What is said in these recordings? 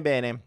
Bene.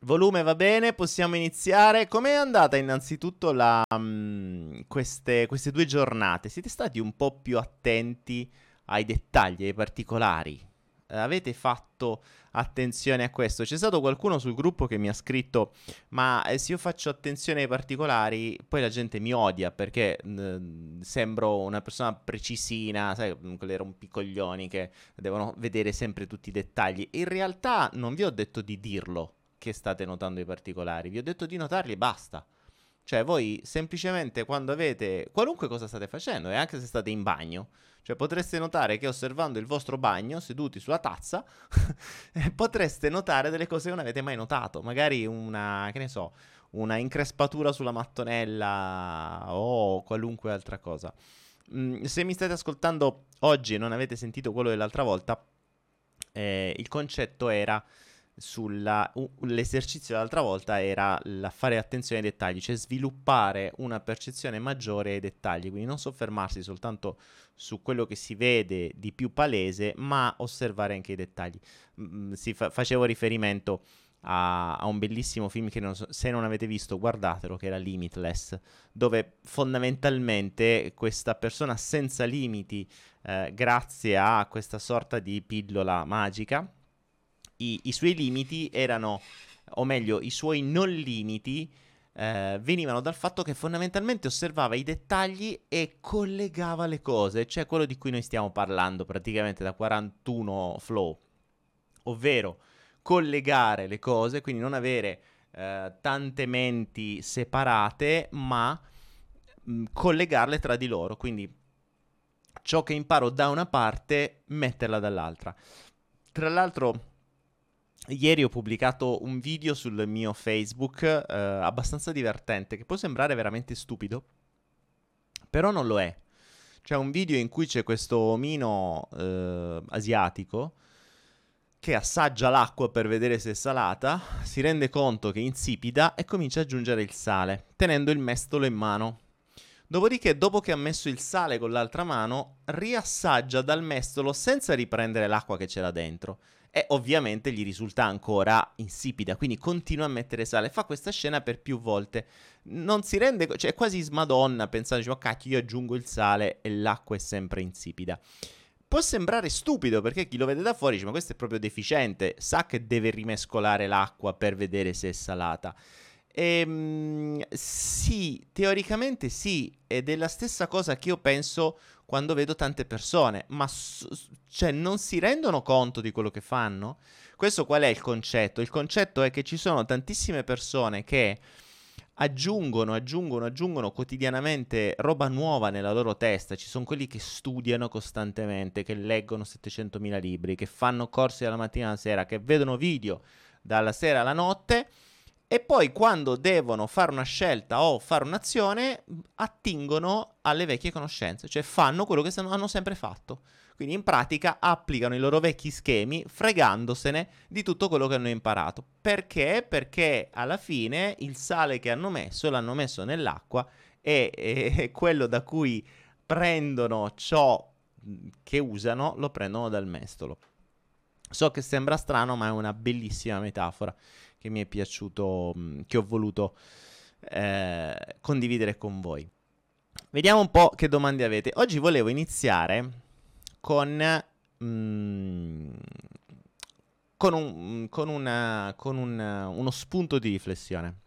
Volume va bene, possiamo iniziare. Com'è andata innanzitutto la, um, queste, queste due giornate? Siete stati un po' più attenti ai dettagli, ai particolari? avete fatto attenzione a questo? C'è stato qualcuno sul gruppo che mi ha scritto: Ma eh, se io faccio attenzione ai particolari, poi la gente mi odia perché mh, sembro una persona precisina, sai, quelle rompicoglioni che devono vedere sempre tutti i dettagli. In realtà non vi ho detto di dirlo che state notando i particolari, vi ho detto di notarli e basta. Cioè, voi semplicemente quando avete qualunque cosa state facendo, e anche se state in bagno, cioè potreste notare che osservando il vostro bagno, seduti sulla tazza, potreste notare delle cose che non avete mai notato. Magari una, che ne so, una increspatura sulla mattonella o qualunque altra cosa. Mm, se mi state ascoltando oggi e non avete sentito quello dell'altra volta, eh, il concetto era sulla, uh, l'esercizio dell'altra volta era la fare attenzione ai dettagli, cioè sviluppare una percezione maggiore ai dettagli, quindi non soffermarsi soltanto su quello che si vede di più palese, ma osservare anche i dettagli. Mm, fa- facevo riferimento a, a, un bellissimo film che non so, se non avete visto guardatelo, che era Limitless, dove fondamentalmente questa persona senza limiti, eh, grazie a questa sorta di pillola magica, i, i suoi limiti erano, o meglio, i suoi non limiti eh, venivano dal fatto che fondamentalmente osservava i dettagli e collegava le cose, cioè quello di cui noi stiamo parlando praticamente da 41 flow, ovvero collegare le cose, quindi non avere eh, tante menti separate, ma mh, mm, collegarle tra di loro, quindi ciò che imparo da una parte, metterla dall'altra. Tra l'altro Ieri ho pubblicato un video sul mio Facebook eh, abbastanza divertente, che può sembrare veramente stupido, però non lo è. C'è un video in cui c'è questo omino eh, asiatico che assaggia l'acqua per vedere se è salata, si rende conto che è insipida e comincia ad aggiungere il sale, tenendo il mestolo in mano. Dopodiché, dopo che ha messo il sale con l'altra mano, riassaggia dal mestolo senza riprendere l'acqua che c'era dentro e ovviamente gli risulta ancora insipida, quindi continua a mettere sale. Fa questa scena per più volte. Non si rende, cioè è quasi smadonna pensando, oh cacchio, io aggiungo il sale e l'acqua è sempre insipida. Può sembrare stupido perché chi lo vede da fuori dice ma questo è proprio deficiente, sa che deve rimescolare l'acqua per vedere se è salata. Ehm, sì, teoricamente sì, ed è la stessa cosa che io penso quando vedo tante persone, ma s- cioè, non si rendono conto di quello che fanno? Questo qual è il concetto? Il concetto è che ci sono tantissime persone che aggiungono, aggiungono, aggiungono quotidianamente roba nuova nella loro testa. Ci sono quelli che studiano costantemente, che leggono 700.000 libri, che fanno corsi dalla mattina alla sera, che vedono video dalla sera alla notte e poi quando devono fare una scelta o fare un'azione attingono alle vecchie conoscenze, cioè fanno quello che hanno sempre fatto. Quindi in pratica applicano i loro vecchi schemi fregandosene di tutto quello che hanno imparato. Perché? Perché alla fine il sale che hanno messo l'hanno messo nell'acqua e, quello da cui prendono ciò che usano lo prendono dal mestolo. So che sembra strano, ma è una bellissima metafora che mi è piaciuto, mm, che ho voluto eh, condividere con voi. Vediamo un po' che domande avete. Oggi volevo iniziare con, mm, con, un, con, una, con un, uno spunto di riflessione.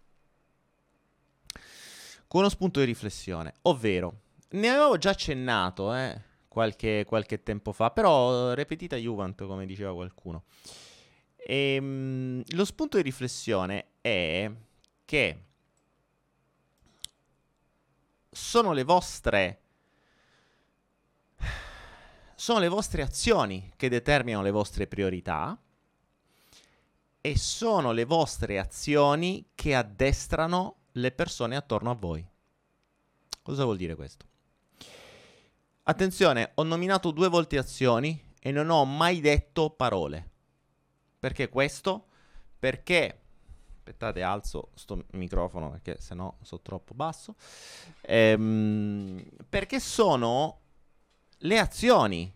Con uno spunto di riflessione, ovvero, ne avevo già accennato eh, qualche, qualche tempo fa, però repetita Juvent, come diceva qualcuno. E, ehm, lo spunto di riflessione è che sono le vostre sono le vostre azioni che determinano le vostre priorità e sono le vostre azioni che addestrano le persone attorno a voi. Cosa vuol dire questo? Attenzione, ho nominato due volte azioni e non ho mai detto parole. Perché questo? Perché aspettate alzo sto microfono perché sennò sono troppo basso ehm, perché sono le azioni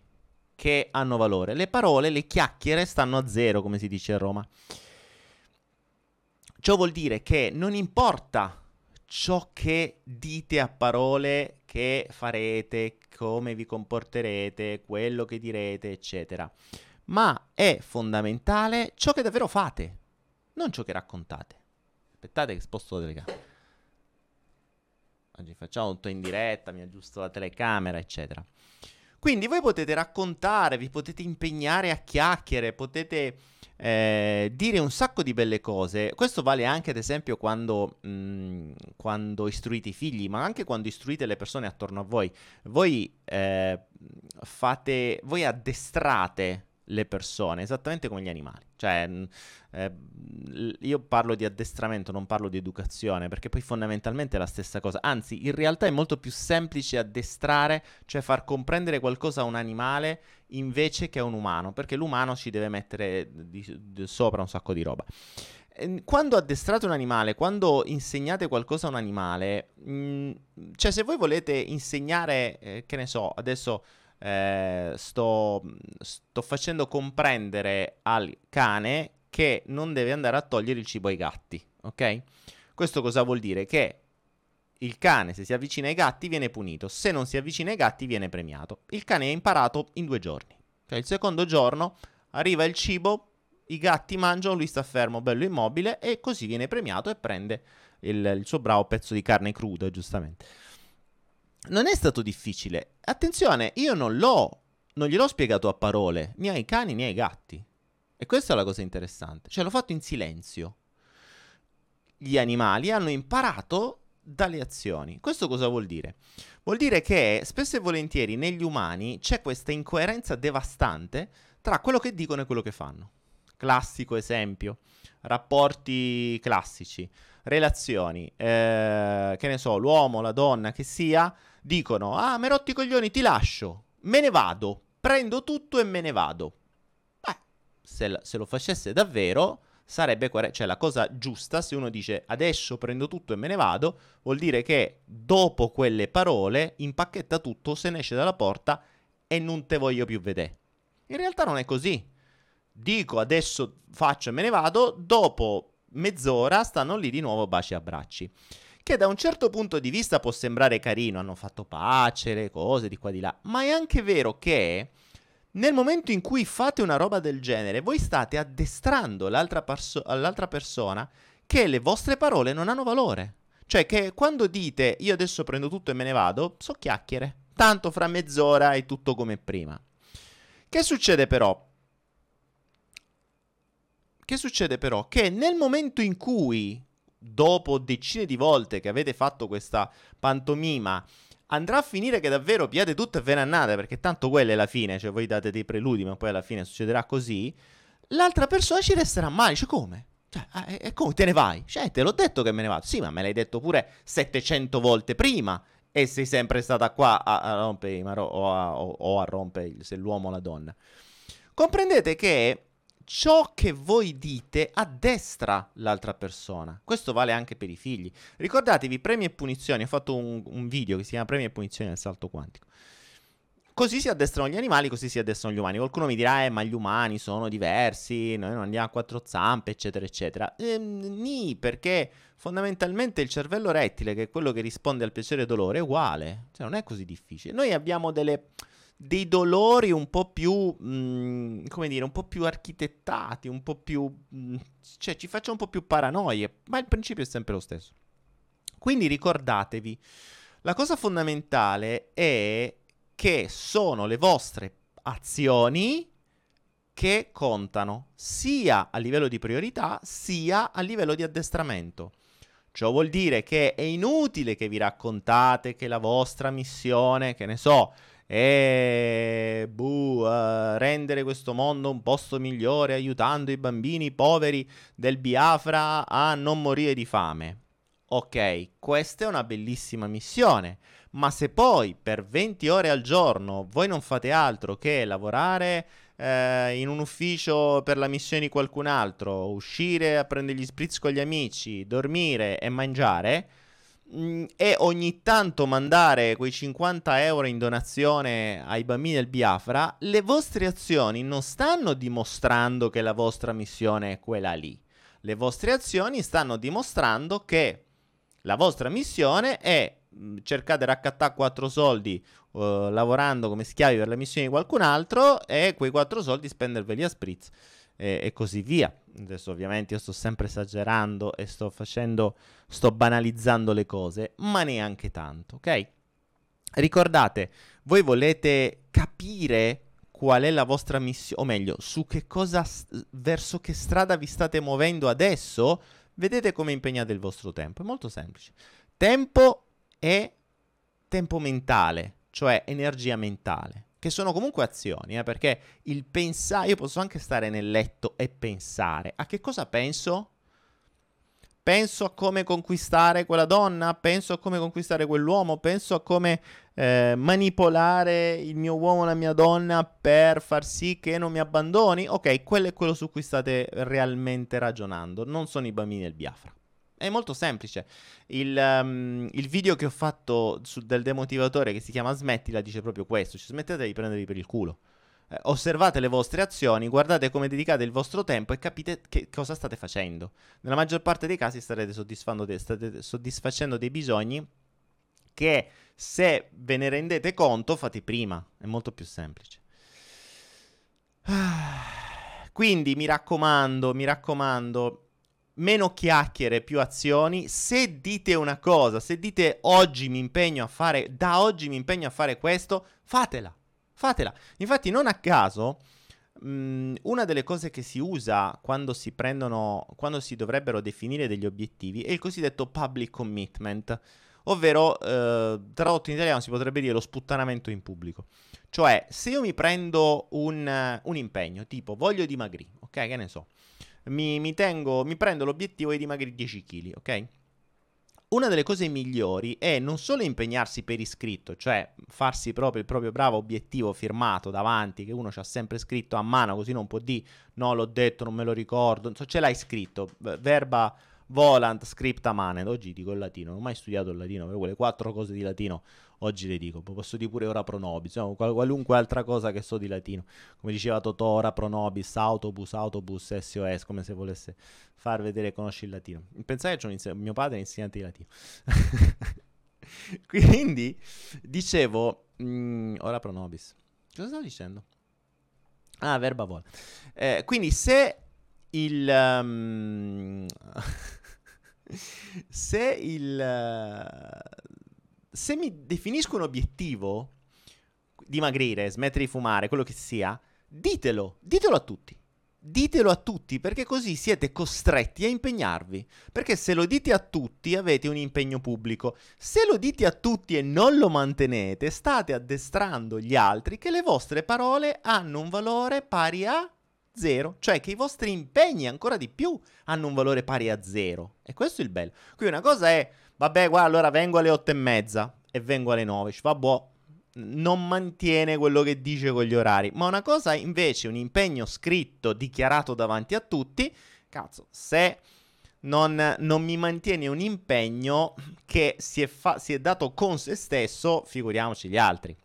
che hanno valore. Le parole, le chiacchiere stanno a zero, come si dice a Roma. Ciò vuol dire che non importa ciò che dite a parole che farete, come vi comporterete, quello che direte, eccetera. Ma è fondamentale ciò che davvero fate, non ciò che raccontate. Aspettate che sposto la telecamera. Oggi facciamo tutto in diretta, mi aggiusto la telecamera, eccetera. Quindi voi potete raccontare, vi potete impegnare a chiacchiere, potete eh, dire un sacco di belle cose. Questo vale anche, ad esempio, quando, mh, mm, quando, istruite i figli, ma anche quando istruite le persone attorno a voi. Voi eh, fate, voi addestrate le persone, esattamente come gli animali. Cioè, eh, io parlo di addestramento, non parlo di educazione, perché poi fondamentalmente è la stessa cosa. Anzi, in realtà è molto più semplice addestrare, cioè far comprendere qualcosa a un animale invece che a un umano, perché l'umano ci deve mettere di, di sopra un sacco di roba. Ehm, quando addestrate un animale, quando insegnate qualcosa a un animale, mh, mm, cioè se voi volete insegnare, eh, che ne so, adesso eh, sto, sto facendo comprendere al cane che non deve andare a togliere il cibo ai gatti, ok? Questo cosa vuol dire? Che il cane, se si avvicina ai gatti, viene punito, se non si avvicina ai gatti, viene premiato. Il cane ha imparato in due giorni. Cioè, il secondo giorno arriva il cibo, i gatti mangiano, lui sta fermo, bello immobile, e così viene premiato e prende il, il suo bravo pezzo di carne cruda, giustamente non è stato difficile. Attenzione, io non l'ho, non gliel'ho spiegato a parole, né ai cani né ai gatti. E questa è la cosa interessante. Cioè, l'ho fatto in silenzio. Gli animali hanno imparato dalle azioni. Questo cosa vuol dire? Vuol dire che spesso e volentieri negli umani c'è questa incoerenza devastante tra quello che dicono e quello che fanno. Classico esempio, rapporti classici, relazioni, eh, che ne so, l'uomo, la donna, che sia, dicono, ah, me rotti i coglioni, ti lascio, me ne vado, prendo tutto e me ne vado. Beh, se, se lo facesse davvero, sarebbe cioè la cosa giusta se uno dice adesso prendo tutto e me ne vado, vuol dire che dopo quelle parole impacchetta tutto, se ne esce dalla porta e non te voglio più vedere. In realtà non è così. Dico adesso faccio e me ne vado, dopo mezz'ora stanno lì di nuovo baci e abbracci che da un certo punto di vista può sembrare carino, hanno fatto pace, le cose di qua di là, ma è anche vero che nel momento in cui fate una roba del genere, voi state addestrando l'altra, perso- l'altra persona che le vostre parole non hanno valore. Cioè che quando dite io adesso prendo tutto e me ne vado, so chiacchiere. Tanto fra mezz'ora è tutto come prima. Che succede però? Che succede però? Che nel momento in cui dopo decine di volte che avete fatto questa pantomima, andrà a finire che davvero piate tutto e ve ne andate, perché tanto quella è la fine, cioè voi date dei preludi, ma poi alla fine succederà così, l'altra persona ci resterà male, cioè come? Cioè, e eh, come te ne vai? Cioè, te l'ho detto che me ne vado. Sì, ma me l'hai detto pure 700 volte prima e sei sempre stata qua a, a rompere o a, o a rompere se l'uomo o la donna. Comprendete che ciò che voi dite addestra l'altra persona. Questo vale anche per i figli. Ricordatevi, premi e punizioni. Ho fatto un, un video che si chiama Premi e punizioni nel salto quantico. Così si addestrano gli animali, così si addestrano gli umani. Qualcuno mi dirà, eh, ma gli umani sono diversi, noi non andiamo a quattro zampe, eccetera, eccetera. Ehm, nì, perché fondamentalmente il cervello rettile, che è quello che risponde al piacere e dolore, è uguale. Cioè, non è così difficile. Noi abbiamo delle dei dolori un po' più, mh, mm, come dire, un po' più architettati, un po' più, mh, mm, cioè ci faccia un po' più paranoie, ma il principio è sempre lo stesso. Quindi ricordatevi, la cosa fondamentale è che sono le vostre azioni che contano sia a livello di priorità sia a livello di addestramento. Ciò vuol dire che è inutile che vi raccontate che la vostra missione, che ne so, e buh, uh, rendere questo mondo un posto migliore aiutando i bambini poveri del Biafra a non morire di fame. Ok, questa è una bellissima missione, ma se poi per 20 ore al giorno voi non fate altro che lavorare eh, in un ufficio per la missione di qualcun altro, uscire a prendere gli spritz con gli amici, dormire e mangiare, e ogni tanto mandare quei 50 euro in donazione ai bambini del Biafra, le vostre azioni non stanno dimostrando che la vostra missione è quella lì. Le vostre azioni stanno dimostrando che la vostra missione è mm, cercare di raccattare quattro soldi uh, lavorando come schiavi per la missione di qualcun altro e quei quattro soldi spenderveli a spritz e, e, così via. Adesso ovviamente io sto sempre esagerando e sto facendo, sto banalizzando le cose, ma neanche tanto, ok? Ricordate, voi volete capire qual è la vostra missione, o meglio, su che cosa, verso che strada vi state muovendo adesso, vedete come impegnate il vostro tempo. È molto semplice. Tempo e tempo mentale, cioè energia mentale che sono comunque azioni, eh, perché il pensare, io posso anche stare nel letto e pensare. A che cosa penso? Penso a come conquistare quella donna, penso a come conquistare quell'uomo, penso a come eh, manipolare il mio uomo la mia donna per far sì che non mi abbandoni. Ok, quello è quello su cui state realmente ragionando, non sono i bambini del Biafra. È molto semplice. Il, um, il video che ho fatto su, del demotivatore che si chiama Smettila dice proprio questo: cioè, smettete di prendervi per il culo. Eh, osservate le vostre azioni, guardate come dedicate il vostro tempo e capite che cosa state facendo. Nella maggior parte dei casi starete, de- state soddisfacendo dei bisogni che se ve ne rendete conto fate prima. È molto più semplice. Quindi mi raccomando, mi raccomando, meno chiacchiere, più azioni. Se dite una cosa, se dite oggi mi impegno a fare, da oggi mi impegno a fare questo, fatela, fatela. Infatti non a caso, mh, mm, una delle cose che si usa quando si prendono, quando si dovrebbero definire degli obiettivi è il cosiddetto public commitment, ovvero eh, tradotto in italiano si potrebbe dire lo sputtanamento in pubblico. Cioè, se io mi prendo un, un impegno, tipo voglio dimagrire, ok, che ne so, mi, mi, tengo, mi prendo l'obiettivo di dimagrire 10 kg, ok? Una delle cose migliori è non solo impegnarsi per iscritto, cioè farsi proprio il proprio bravo obiettivo firmato davanti, che uno ci ha sempre scritto a mano, così non può dire no, l'ho detto, non me lo ricordo, so, ce l'hai scritto, verba volant scripta manet, oggi dico il latino, non ho mai studiato il latino, però quelle quattro cose di latino oggi le dico, posso dire pure ora pro nobis, no? qualunque altra cosa che so di latino, come diceva Totò, ora pro nobis, autobus, autobus, SOS, come se volesse far vedere conosci il latino. Pensate che inse- mio padre è insegnante di latino. Quindi, dicevo, mh, mm, ora pro nobis, cosa stavo dicendo? Ah, verba vol. Eh, quindi se il... Um, se il... Se mi definisco un obiettivo, dimagrire, smettere di fumare, quello che sia, ditelo, ditelo a tutti. Ditelo a tutti perché così siete costretti a impegnarvi. Perché se lo dite a tutti avete un impegno pubblico. Se lo dite a tutti e non lo mantenete, state addestrando gli altri che le vostre parole hanno un valore pari a zero, cioè che i vostri impegni ancora di più hanno un valore pari a zero. E questo è il bello. Qui una cosa è, vabbè, guarda, allora vengo alle otto e mezza e vengo alle nove. Ci fa boh, non mantiene quello che dice con gli orari. Ma una cosa invece, un impegno scritto, dichiarato davanti a tutti, cazzo, se non, non mi mantiene un impegno che si è, fa- si è dato con se stesso, figuriamoci gli altri.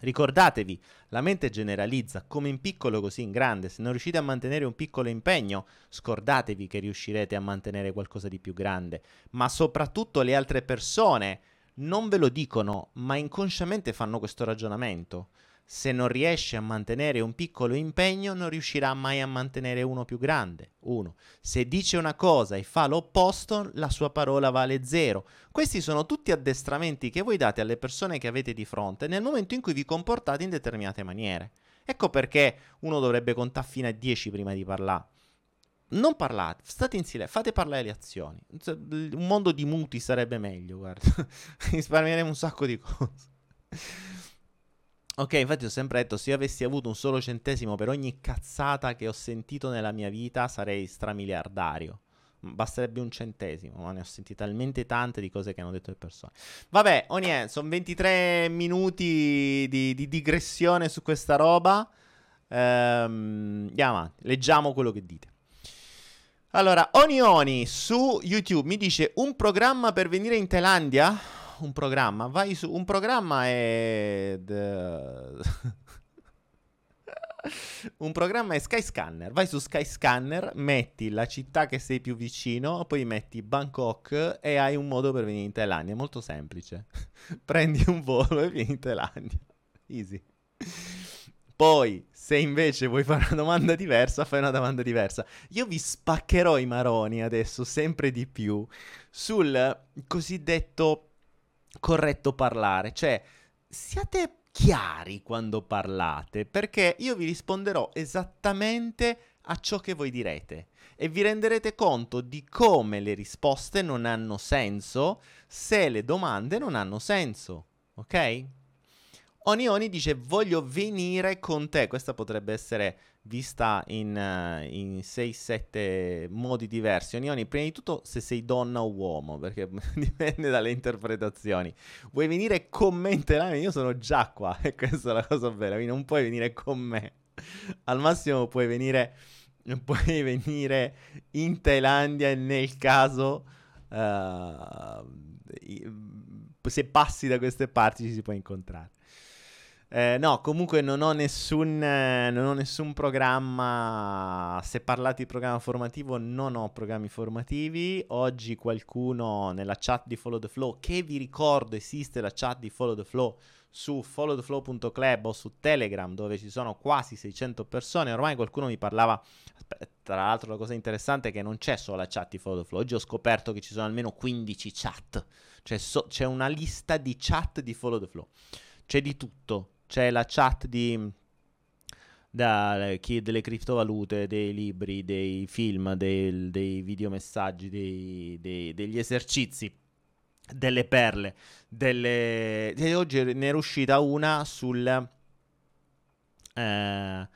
Ricordatevi, la mente generalizza come in piccolo così in grande. Se non riuscite a mantenere un piccolo impegno, scordatevi che riuscirete a mantenere qualcosa di più grande. Ma soprattutto le altre persone non ve lo dicono, ma inconsciamente fanno questo ragionamento se non riesce a mantenere un piccolo impegno, non riuscirà mai a mantenere uno più grande. Uno. Se dice una cosa e fa l'opposto, la sua parola vale zero. Questi sono tutti addestramenti che voi date alle persone che avete di fronte nel momento in cui vi comportate in determinate maniere. Ecco perché uno dovrebbe contare fino a 10 prima di parlare. Non parlate, state in silenzio, fate parlare le azioni. Un mondo di muti sarebbe meglio, guarda. Risparmieremo un sacco di cose. Ok, infatti ho sempre detto, se io avessi avuto un solo centesimo per ogni cazzata che ho sentito nella mia vita, sarei stramiliardario. Basterebbe un centesimo, ma ne ho sentite talmente tante di cose che hanno detto le persone. Vabbè, niente, sono 23 minuti di, di, digressione su questa roba. Ehm, andiamo avanti, leggiamo quello che dite. Allora, Onioni su YouTube mi dice un programma per venire in Thailandia? Un programma? Vai su... Un programma è... un programma è Skyscanner. Vai su Skyscanner, metti la città che sei più vicino, poi metti Bangkok e hai un modo per venire in Thailandia. È molto semplice. Prendi un volo e vieni in Thailandia. Easy. Poi, se invece vuoi fare una domanda diversa, fai una domanda diversa. Io vi spaccherò i maroni adesso sempre di più sul cosiddetto corretto parlare. Cioè, siate chiari quando parlate, perché io vi risponderò esattamente a ciò che voi direte e vi renderete conto di come le risposte non hanno senso se le domande non hanno senso, ok? Oni Oni dice voglio venire con te. Questa potrebbe essere vista in, uh, in 6-7 modi diversi. Oni, prima di tutto se sei donna o uomo, perché dipende dalle interpretazioni. Vuoi venire con me in Thailandia? Io sono già qua e questa è la cosa bella, quindi non puoi venire con me. Al massimo puoi venire, puoi venire in Thailandia nel caso... Uh, se passi da queste parti ci si può incontrare. Eh, no, comunque non ho, nessun, non ho nessun programma. Se parlate di programma formativo, non ho programmi formativi. Oggi qualcuno nella chat di Follow the Flow, che vi ricordo esiste la chat di Follow the Flow su followtheflow.club o su Telegram, dove ci sono quasi 600 persone. Ormai qualcuno mi parlava. Tra l'altro, la cosa interessante è che non c'è solo la chat di Follow the Flow. Oggi ho scoperto che ci sono almeno 15 chat. Cioè, so- c'è una lista di chat di Follow the Flow. C'è di tutto c'è la chat di da, chi, delle criptovalute, dei libri, dei film, dei, dei videomessaggi, dei, dei, degli esercizi, delle perle. Delle... E oggi ne è uscita una sul... Eh,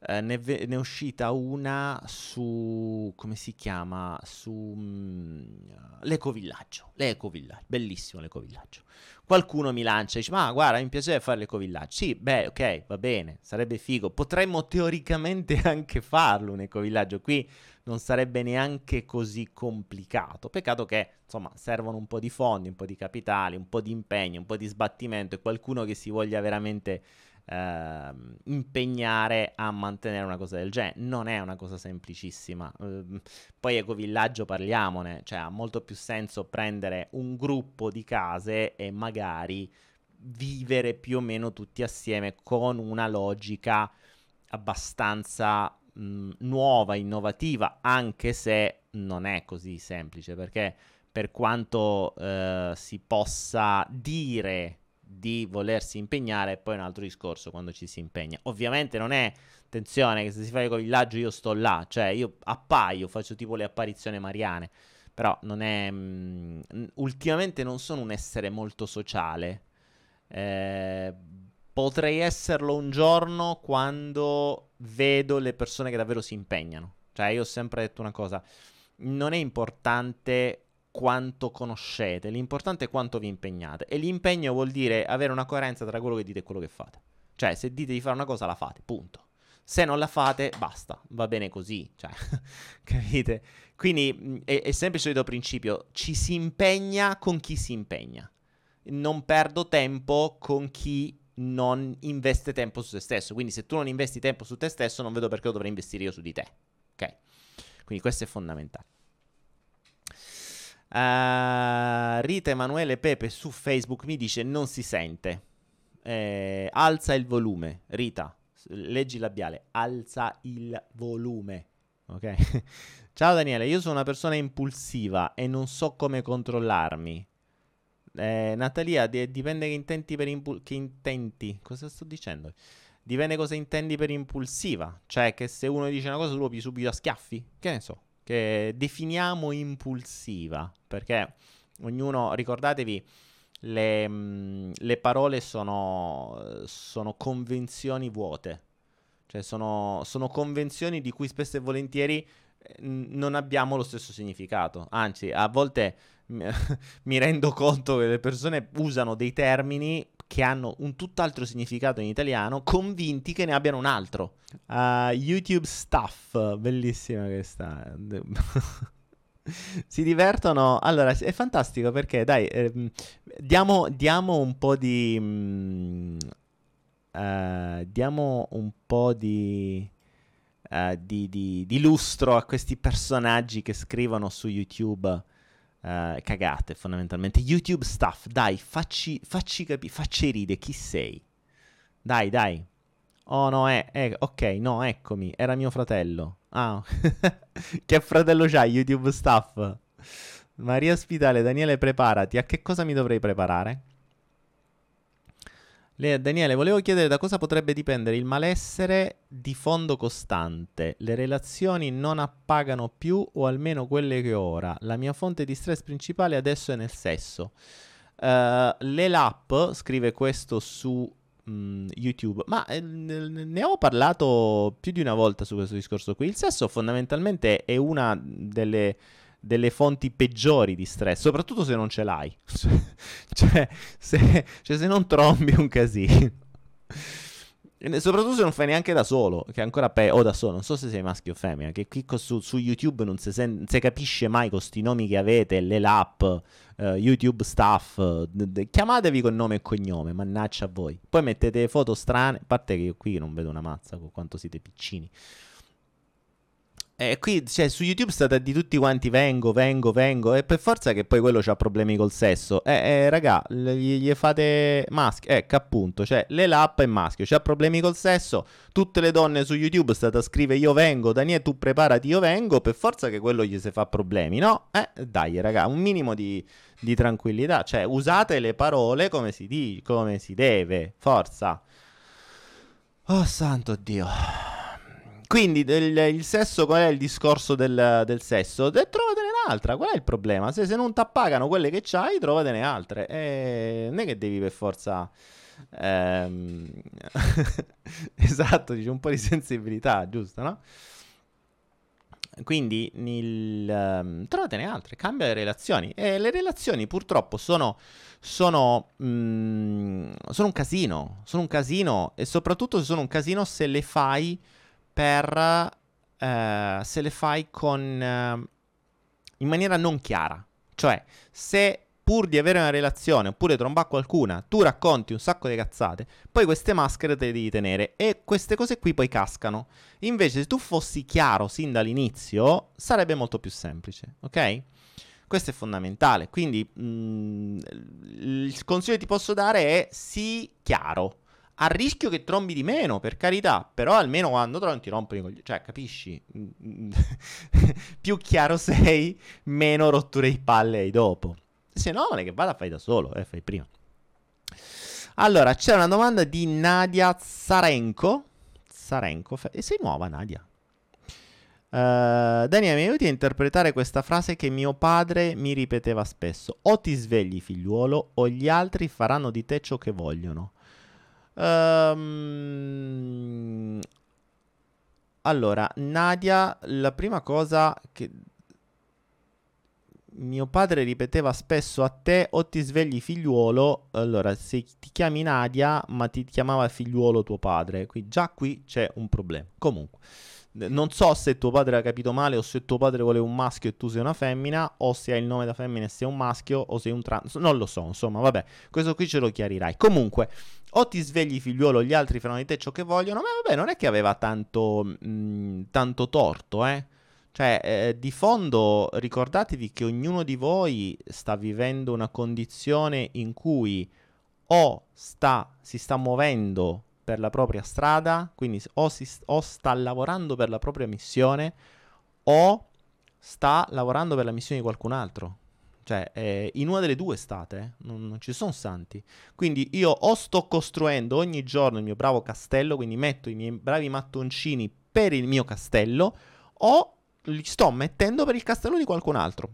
eh, ne, ve- ne, è uscita una su come si chiama? Su mh, l'ecovillaggio l'ecovillaggio bellissimo l'ecovillaggio. Qualcuno mi lancia e dice ma guarda mi piacerebbe fare l'ecovillaggio. Sì beh ok va bene sarebbe figo. Potremmo teoricamente anche farlo un ecovillaggio. Qui non sarebbe neanche così complicato. Peccato che insomma servono un po' di fondi un po' di capitali un po' di impegno un po' di sbattimento e qualcuno che si voglia veramente eh, impegnare a mantenere una cosa del genere. Non è una cosa semplicissima. Eh, poi ecovillaggio parliamone, cioè ha molto più senso prendere un gruppo di case e magari vivere più o meno tutti assieme con una logica abbastanza mh, nuova, innovativa, anche se non è così semplice, perché per quanto eh, si possa dire di volersi impegnare, poi è un altro discorso quando ci si impegna. Ovviamente non è, attenzione, che se si fa l'ecovillaggio io sto là, cioè io appaio, faccio tipo le apparizioni mariane, però non è... Mh, mm, ultimamente non sono un essere molto sociale, eh, potrei esserlo un giorno quando vedo le persone che davvero si impegnano. Cioè io ho sempre detto una cosa, non è importante quanto conoscete, l'importante è quanto vi impegnate. E l'impegno vuol dire avere una coerenza tra quello che dite e quello che fate. Cioè, se dite di fare una cosa, la fate, punto. Se non la fate, basta, va bene così, cioè, capite? Quindi è, è sempre il solito principio, ci si impegna con chi si impegna. Non perdo tempo con chi non investe tempo su se stesso. Quindi se tu non investi tempo su te stesso, non vedo perché lo dovrei investire io su di te. Ok? Quindi questo è fondamentale. Uh, Rita Emanuele Pepe su Facebook mi dice non si sente. Eh, alza il volume. Rita, leggi labiale. Alza il volume. Ok? Ciao Daniele, io sono una persona impulsiva e non so come controllarmi. Eh, Natalia, di- dipende che intenti per impul- che intenti. Cosa sto dicendo? Dipende cosa intendi per impulsiva. Cioè, che se uno dice una cosa, tu lo più subito a schiaffi. Che ne so che definiamo impulsiva, perché ognuno, ricordatevi, le, mm, le parole sono, sono, convenzioni vuote, cioè sono, sono, convenzioni di cui spesso e volentieri eh, non abbiamo lo stesso significato, anzi a volte mi rendo conto che le persone usano dei termini che hanno un tutt'altro significato in italiano, convinti che ne abbiano un altro. Uh, YouTube Stuff, bellissima questa. si divertono. Allora, è fantastico perché, dai, eh, diamo, diamo, un po' di. Mm, uh, diamo un po' di, uh, di, di, di, lustro a questi personaggi che scrivono su YouTube. Uh, cagate fondamentalmente YouTube stuff dai facci, facci capire facci ridere chi sei dai dai oh no è, è ok no eccomi era mio fratello Ah, che fratello c'hai? YouTube Staff. Maria Spitale, Daniele, preparati. A che cosa mi dovrei preparare? Le, Daniele, volevo chiedere da cosa potrebbe dipendere il malessere di fondo costante. Le relazioni non appagano più, o almeno quelle che ho ora. La mia fonte di stress principale adesso è nel sesso. Uh, L'ELAP scrive questo su mh, YouTube, ma eh, ne ho parlato più di una volta su questo discorso qui. Il sesso fondamentalmente è una delle, delle fonti peggiori di stress, soprattutto se non ce l'hai. cioè, se, cioè, se non trombi un casino. Soprattutto se non fai neanche da solo, che è ancora peggio, o da solo, non so se sei maschio o femmina, che qui su, su YouTube non si, sen- capisce mai con questi nomi che avete, le lap, uh, YouTube staff, d- d- chiamatevi con nome e cognome, mannaggia a voi. Poi mettete foto strane, a parte che io qui non vedo una mazza con quanto siete piccini. E qui, cioè, su YouTube state di tutti quanti vengo, vengo, vengo. E per forza che poi quello ha problemi col sesso. Eh, eh raga, gli, gli fate maschio. Ecco, appunto, cioè, le lapp è maschio. C'ha problemi col sesso. Tutte le donne su YouTube state a scrivere io vengo. Daniele, tu preparati, io vengo. Per forza che quello gli si fa problemi, no? Eh, dai, raga, un minimo di, di tranquillità. Cioè, usate le parole come si, di, come si deve. Forza. Oh, santo Dio. Quindi del, il sesso, qual è il discorso del, del sesso? De, trovatene un'altra, qual è il problema? Se, se non ti appagano quelle che c'hai, trovatene altre. E non è che devi per forza... Ehm... esatto, dice un po' di sensibilità, giusto, no? Quindi il, um, trovatene altre, cambia le relazioni. E le relazioni purtroppo sono, sono, mm, sono un casino. Sono un casino e soprattutto sono un casino se le fai per eh, se le fai con eh, in maniera non chiara. Cioè, se pur di avere una relazione oppure tromba qualcuna, tu racconti un sacco di cazzate, poi queste maschere te le devi tenere e queste cose qui poi cascano. Invece, se tu fossi chiaro sin dall'inizio, sarebbe molto più semplice, ok? Questo è fondamentale. Quindi, mh, mm, il consiglio che ti posso dare è sii chiaro a rischio che trombi di meno, per carità, però almeno quando trombi ti rompono i coglioni, cioè capisci? Più chiaro sei, meno rotture di palle hai dopo. Se no, è che vada, fai da solo, eh, fai prima. Allora, c'è una domanda di Nadia Zarenko. Zarenko, e sei nuova Nadia? Uh, Daniele, mi aiuti a interpretare questa frase che mio padre mi ripeteva spesso. O ti svegli figliuolo o gli altri faranno di te ciò che vogliono. Um, allora, Nadia, la prima cosa che mio padre ripeteva spesso a te o ti svegli figliuolo, allora se ti chiami Nadia ma ti chiamava figliuolo tuo padre, qui, già qui c'è un problema. Comunque non so se tuo padre ha capito male o se tuo padre voleva un maschio e tu sei una femmina o se hai il nome da femmina e sei un maschio o sei un trans, non lo so, insomma, vabbè, questo qui ce lo chiarirai. Comunque, o ti svegli figliuolo, gli altri faranno di te ciò che vogliono, ma vabbè, non è che aveva tanto, mh, mm, tanto torto, eh. Cioè, eh, di fondo ricordatevi che ognuno di voi sta vivendo una condizione in cui o sta, si sta muovendo per la propria strada, quindi o, si, o sta lavorando per la propria missione o sta lavorando per la missione di qualcun altro. Cioè, eh, in una delle due state, eh? non, non, ci sono santi. Quindi io o sto costruendo ogni giorno il mio bravo castello, quindi metto i miei bravi mattoncini per il mio castello, o li sto mettendo per il castello di qualcun altro.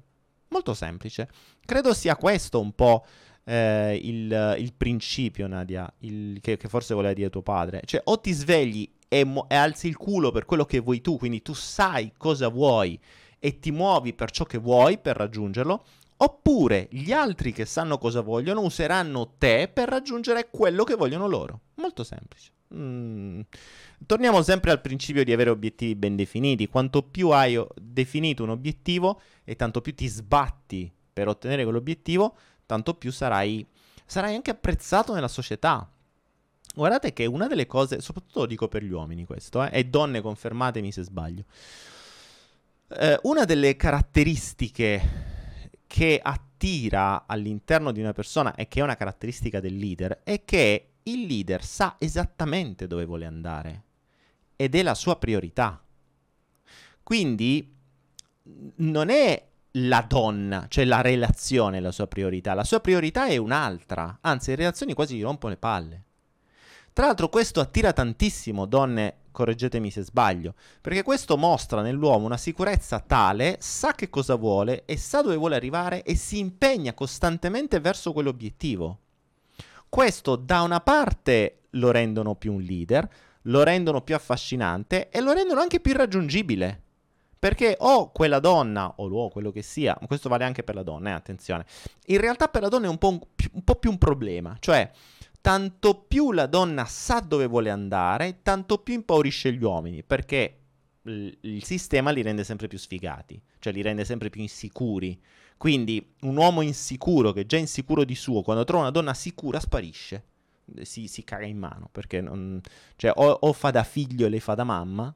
Molto semplice. Credo sia questo un po' eh, il, il, principio, Nadia, il, che, che, forse voleva dire tuo padre. Cioè, o ti svegli e, mo- e alzi il culo per quello che vuoi tu, quindi tu sai cosa vuoi e ti muovi per ciò che vuoi per raggiungerlo, Oppure gli altri che sanno cosa vogliono useranno te per raggiungere quello che vogliono loro. Molto semplice. Mm. Torniamo sempre al principio di avere obiettivi ben definiti. Quanto più hai definito un obiettivo e tanto più ti sbatti per ottenere quell'obiettivo, tanto più sarai, sarai anche apprezzato nella società. Guardate che una delle cose, soprattutto lo dico per gli uomini questo, eh, e donne confermatemi se sbaglio, eh, una delle caratteristiche che attira all'interno di una persona e che è una caratteristica del leader è che il leader sa esattamente dove vuole andare ed è la sua priorità. Quindi non è la donna, cioè la relazione la sua priorità, la sua priorità è un'altra, anzi le relazioni quasi gli rompono le palle. Tra l'altro questo attira tantissimo donne, correggetemi se sbaglio, perché questo mostra nell'uomo una sicurezza tale, sa che cosa vuole e sa dove vuole arrivare e si impegna costantemente verso quell'obiettivo. Questo da una parte lo rendono più un leader, lo rendono più affascinante e lo rendono anche più raggiungibile. Perché o quella donna, o l'uomo, quello che sia, ma questo vale anche per la donna, eh, attenzione, in realtà per la donna è un po', un, un po' più un problema, cioè tanto più la donna sa dove vuole andare, tanto più impaurisce gli uomini, perché il sistema li rende sempre più sfigati, cioè li rende sempre più insicuri. Quindi un uomo insicuro, che è già insicuro di suo, quando trova una donna sicura sparisce, si, si caga in mano, perché non, cioè, o, o, fa da figlio e lei fa da mamma,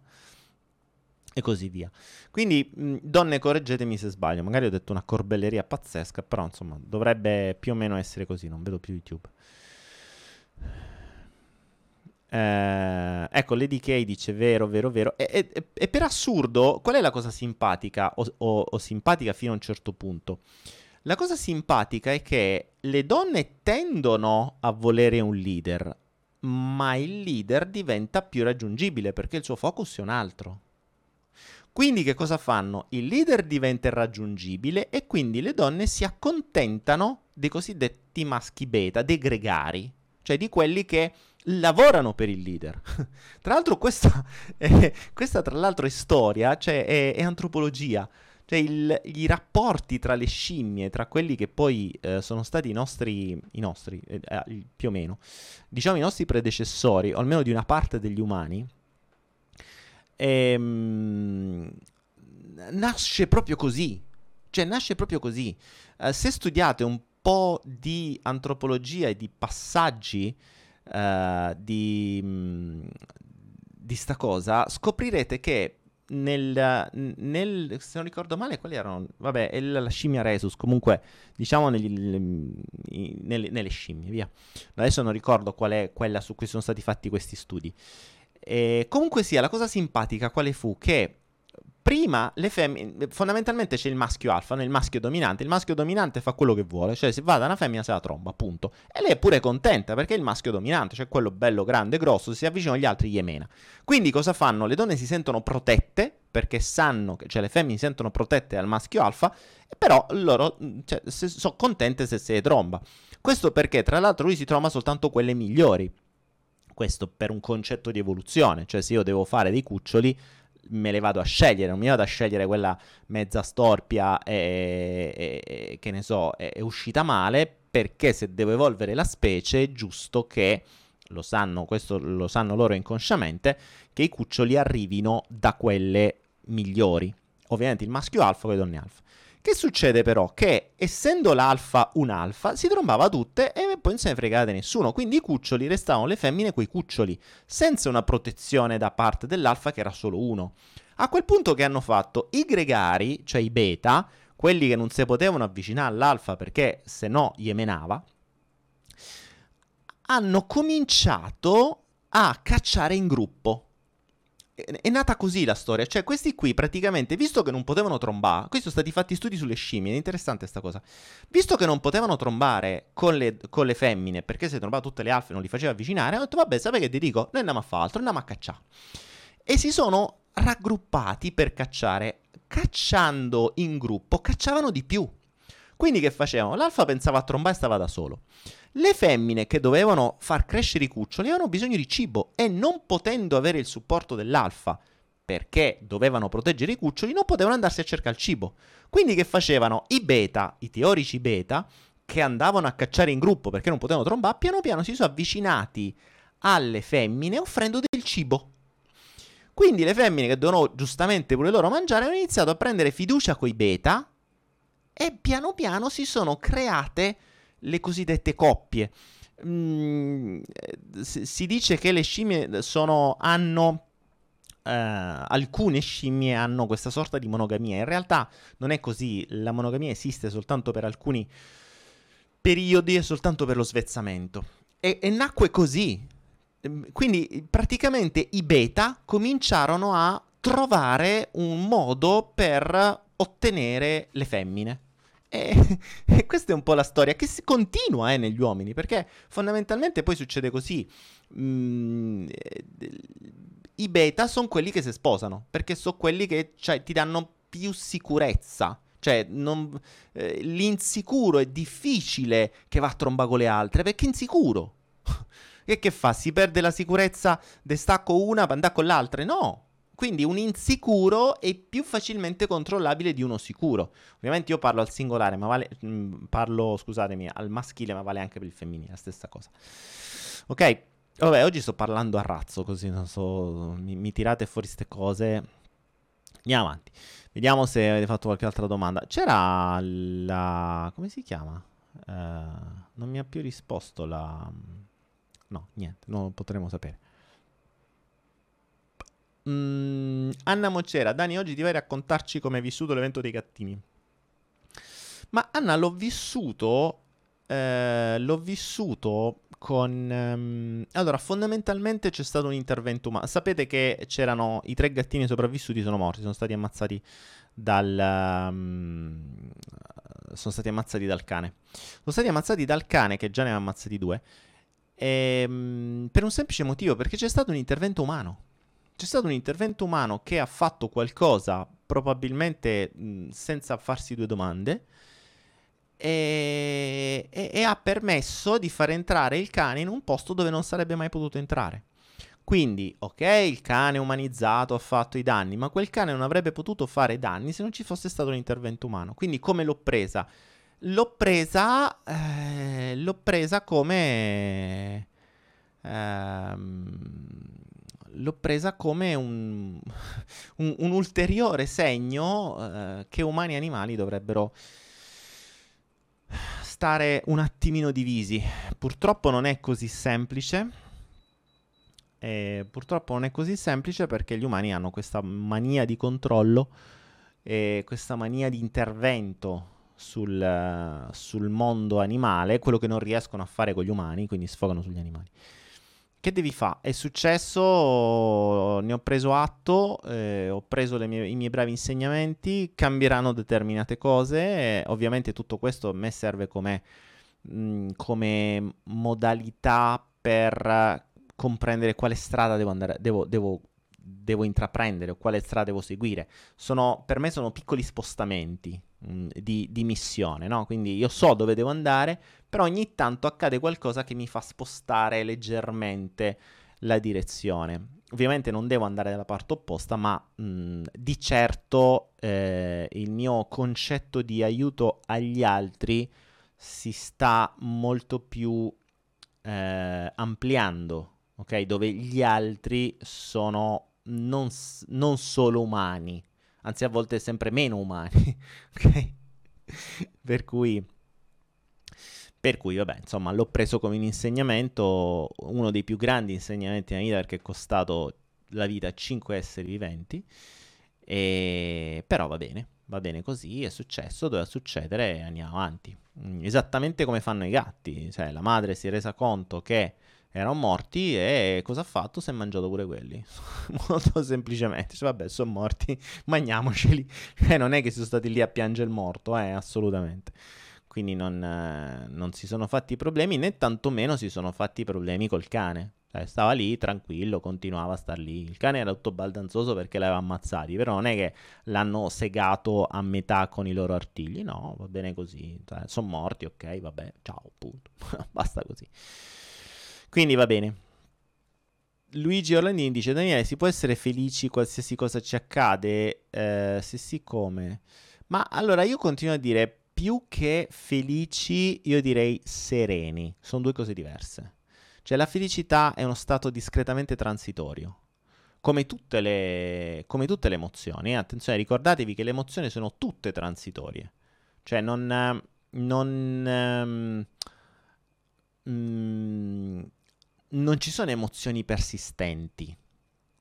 e così via. Quindi, mh, donne, correggetemi se sbaglio, magari ho detto una corbelleria pazzesca, però insomma dovrebbe più o meno essere così, non vedo più YouTube. Eh, ecco, Lady K dice vero, vero, vero. E, e, e, per assurdo, qual è la cosa simpatica o, o, o, simpatica fino a un certo punto? La cosa simpatica è che le donne tendono a volere un leader, ma il leader diventa più raggiungibile perché il suo focus è un altro. Quindi che cosa fanno? Il leader diventa irraggiungibile e quindi le donne si accontentano dei cosiddetti maschi beta, dei gregari, cioè di quelli che lavorano per il leader. tra l'altro questa, è, questa tra l'altro è storia, cioè è, è antropologia. Cioè i rapporti tra le scimmie, tra quelli che poi eh, sono stati i nostri, i nostri eh, eh, più o meno, diciamo i nostri predecessori, o almeno di una parte degli umani, ehm, nasce proprio così. Cioè nasce proprio così. Eh, se studiate un po' di antropologia e di passaggi uh, di, mh, di sta cosa, scoprirete che nel, nel, se non ricordo male, quali erano? Vabbè, è la scimmia Resus, comunque, diciamo negli, nelle, nelle, scimmie, via. Adesso non ricordo qual è quella su cui sono stati fatti questi studi. E comunque sia, la cosa simpatica quale fu? Che prima le femmine, fondamentalmente c'è il maschio alfa, no? il maschio dominante. Il maschio dominante fa quello che vuole, cioè se va da una femmina se la tromba, appunto. E lei è pure contenta perché è il maschio dominante, cioè quello bello, grande, grosso, si avvicina agli altri gli mena. Quindi cosa fanno? Le donne si sentono protette perché sanno che, cioè le femmine si sentono protette dal maschio alfa, però loro cioè, sono contente se si tromba. Questo perché, tra l'altro, lui si tromba soltanto quelle migliori. Questo per un concetto di evoluzione, cioè se io devo fare dei cuccioli me le vado a scegliere, non mi vado a scegliere quella mezza storpia e, e, e che ne so, è, è, uscita male, perché se devo evolvere la specie è giusto che, lo sanno, questo lo sanno loro inconsciamente, che i cuccioli arrivino da quelle migliori. Ovviamente il maschio alfa con le donne alfa. Che succede però? Che essendo l'alfa un alfa, si trombava tutte e poi non se ne fregava nessuno. Quindi i cuccioli restavano le femmine quei cuccioli, senza una protezione da parte dell'alfa che era solo uno. A quel punto che hanno fatto? I gregari, cioè i beta, quelli che non si potevano avvicinare all'alfa perché se no gli menava, hanno cominciato a cacciare in gruppo è nata così la storia, cioè questi qui praticamente, visto che non potevano trombare, questi sono stati fatti studi sulle scimmie, è interessante questa cosa, visto che non potevano trombare con le, con le femmine, perché se trombava tutte le alfe non li faceva avvicinare, hanno detto vabbè, sapete che ti dico, noi andiamo a fare altro, andiamo a cacciare. E si sono raggruppati per cacciare, cacciando in gruppo, cacciavano di più. Quindi che facevano? L'alfa pensava a trombare e stava da solo. Le femmine che dovevano far crescere i cuccioli avevano bisogno di cibo e non potendo avere il supporto dell'alfa perché dovevano proteggere i cuccioli, non potevano andarsi a cercare il cibo. Quindi che facevano? I beta, i teorici beta, che andavano a cacciare in gruppo perché non potevano trombare, piano piano si sono avvicinati alle femmine offrendo del cibo. Quindi le femmine che dovevano giustamente pure loro mangiare hanno iniziato a prendere fiducia coi beta e piano piano si sono create le cosiddette coppie. Mm, si dice che le scimmie sono, hanno Uh, alcune scimmie hanno questa sorta di monogamia. In realtà non è così, la monogamia esiste soltanto per alcuni periodi e soltanto per lo svezzamento. E, e nacque così. Ehm, quindi praticamente i beta cominciarono a trovare un modo per ottenere le femmine. E, e, questa è un po' la storia che si continua eh, negli uomini, perché fondamentalmente poi succede così. Mm, I beta sono quelli che si sposano, perché sono quelli che cioè, ti danno più sicurezza. Cioè, non, eh, l'insicuro è difficile che va a tromba con le altre, perché è insicuro. e che fa? Si perde la sicurezza, destacco una, andare con l'altra? No, quindi un insicuro è più facilmente controllabile di uno sicuro. Ovviamente io parlo al singolare, ma vale, mm, parlo, scusatemi, al maschile, ma vale anche per il femminile, la stessa cosa. Ok, vabbè, oggi sto parlando a razzo, così non so, mi, mi tirate fuori queste cose. Andiamo avanti. Vediamo se avete fatto qualche altra domanda. C'era la... come si chiama? Uh, non mi ha più risposto la... No, niente, non potremo sapere. Mm, Anna Mocera, Dani, oggi ti vai a raccontarci come hai vissuto l'evento dei gattini. Ma Anna, l'ho vissuto. Eh, l'ho vissuto con. Um, allora, fondamentalmente c'è stato un intervento umano. Sapete che c'erano i tre gattini sopravvissuti, sono morti, sono stati ammazzati dal. Um, sono stati ammazzati dal cane. Sono stati ammazzati dal cane, che già ne aveva ammazzati due. E, um, per un semplice motivo, perché c'è stato un intervento umano c'è stato un intervento umano che ha fatto qualcosa probabilmente mh, senza farsi due domande e, e, e, ha permesso di far entrare il cane in un posto dove non sarebbe mai potuto entrare. Quindi, ok, il cane umanizzato ha fatto i danni, ma quel cane non avrebbe potuto fare danni se non ci fosse stato un intervento umano. Quindi come l'ho presa? L'ho presa, eh, l'ho presa come... Ehm, l'ho presa come un, un, un ulteriore segno eh, che umani e animali dovrebbero stare un attimino divisi. Purtroppo non è così semplice. E purtroppo non è così semplice perché gli umani hanno questa mania di controllo e questa mania di intervento sul, sul mondo animale, quello che non riescono a fare con gli umani, quindi sfogano sugli animali. Che devi fare? È successo, ne ho preso atto, eh, ho preso mie, i miei bravi insegnamenti, cambieranno determinate cose, eh, ovviamente tutto questo a me serve come, mh, mm, come modalità per comprendere quale strada devo, andare, devo, devo, devo intraprendere o quale strada devo seguire. Sono, per me sono piccoli spostamenti mm, di, di, missione, no? Quindi io so dove devo andare, però ogni tanto accade qualcosa che mi fa spostare leggermente la direzione. Ovviamente non devo andare dalla parte opposta, ma mh, mm, di certo eh, il mio concetto di aiuto agli altri si sta molto più eh, ampliando, ok? Dove gli altri sono non, non solo umani, anzi a volte sempre meno umani, ok? per cui per cui, vabbè, insomma, l'ho preso come un insegnamento, uno dei più grandi insegnamenti nella vita perché è costato la vita a 5 esseri viventi. E... Però va bene, va bene così, è successo, doveva succedere e andiamo avanti. Esattamente come fanno i gatti, cioè la madre si è resa conto che erano morti e cosa ha fatto? Si è mangiato pure quelli. Molto semplicemente. Cioè, vabbè, sono morti, mangiamoceli. E non è che sono stati lì a piangere il morto, eh, assolutamente quindi non, eh, non, si sono fatti problemi né tantomeno si sono fatti problemi col cane. Cioè, stava lì tranquillo, continuava a star lì. Il cane era tutto baldanzoso perché l'aveva ammazzati, però non è che l'hanno segato a metà con i loro artigli. No, va bene così. Cioè, sono morti, ok, vabbè, ciao, punto. Basta così. Quindi va bene. Luigi Orlandini dice: Daniele, si può essere felici qualsiasi cosa ci accade? Eh, se sì, come? Ma allora io continuo a dire: più che felici, io direi sereni. Sono due cose diverse. Cioè, la felicità è uno stato discretamente transitorio. Come tutte le, come tutte le emozioni. Eh? Attenzione, ricordatevi che le emozioni sono tutte transitorie. Cioè, non. non um, mm, non ci sono emozioni persistenti.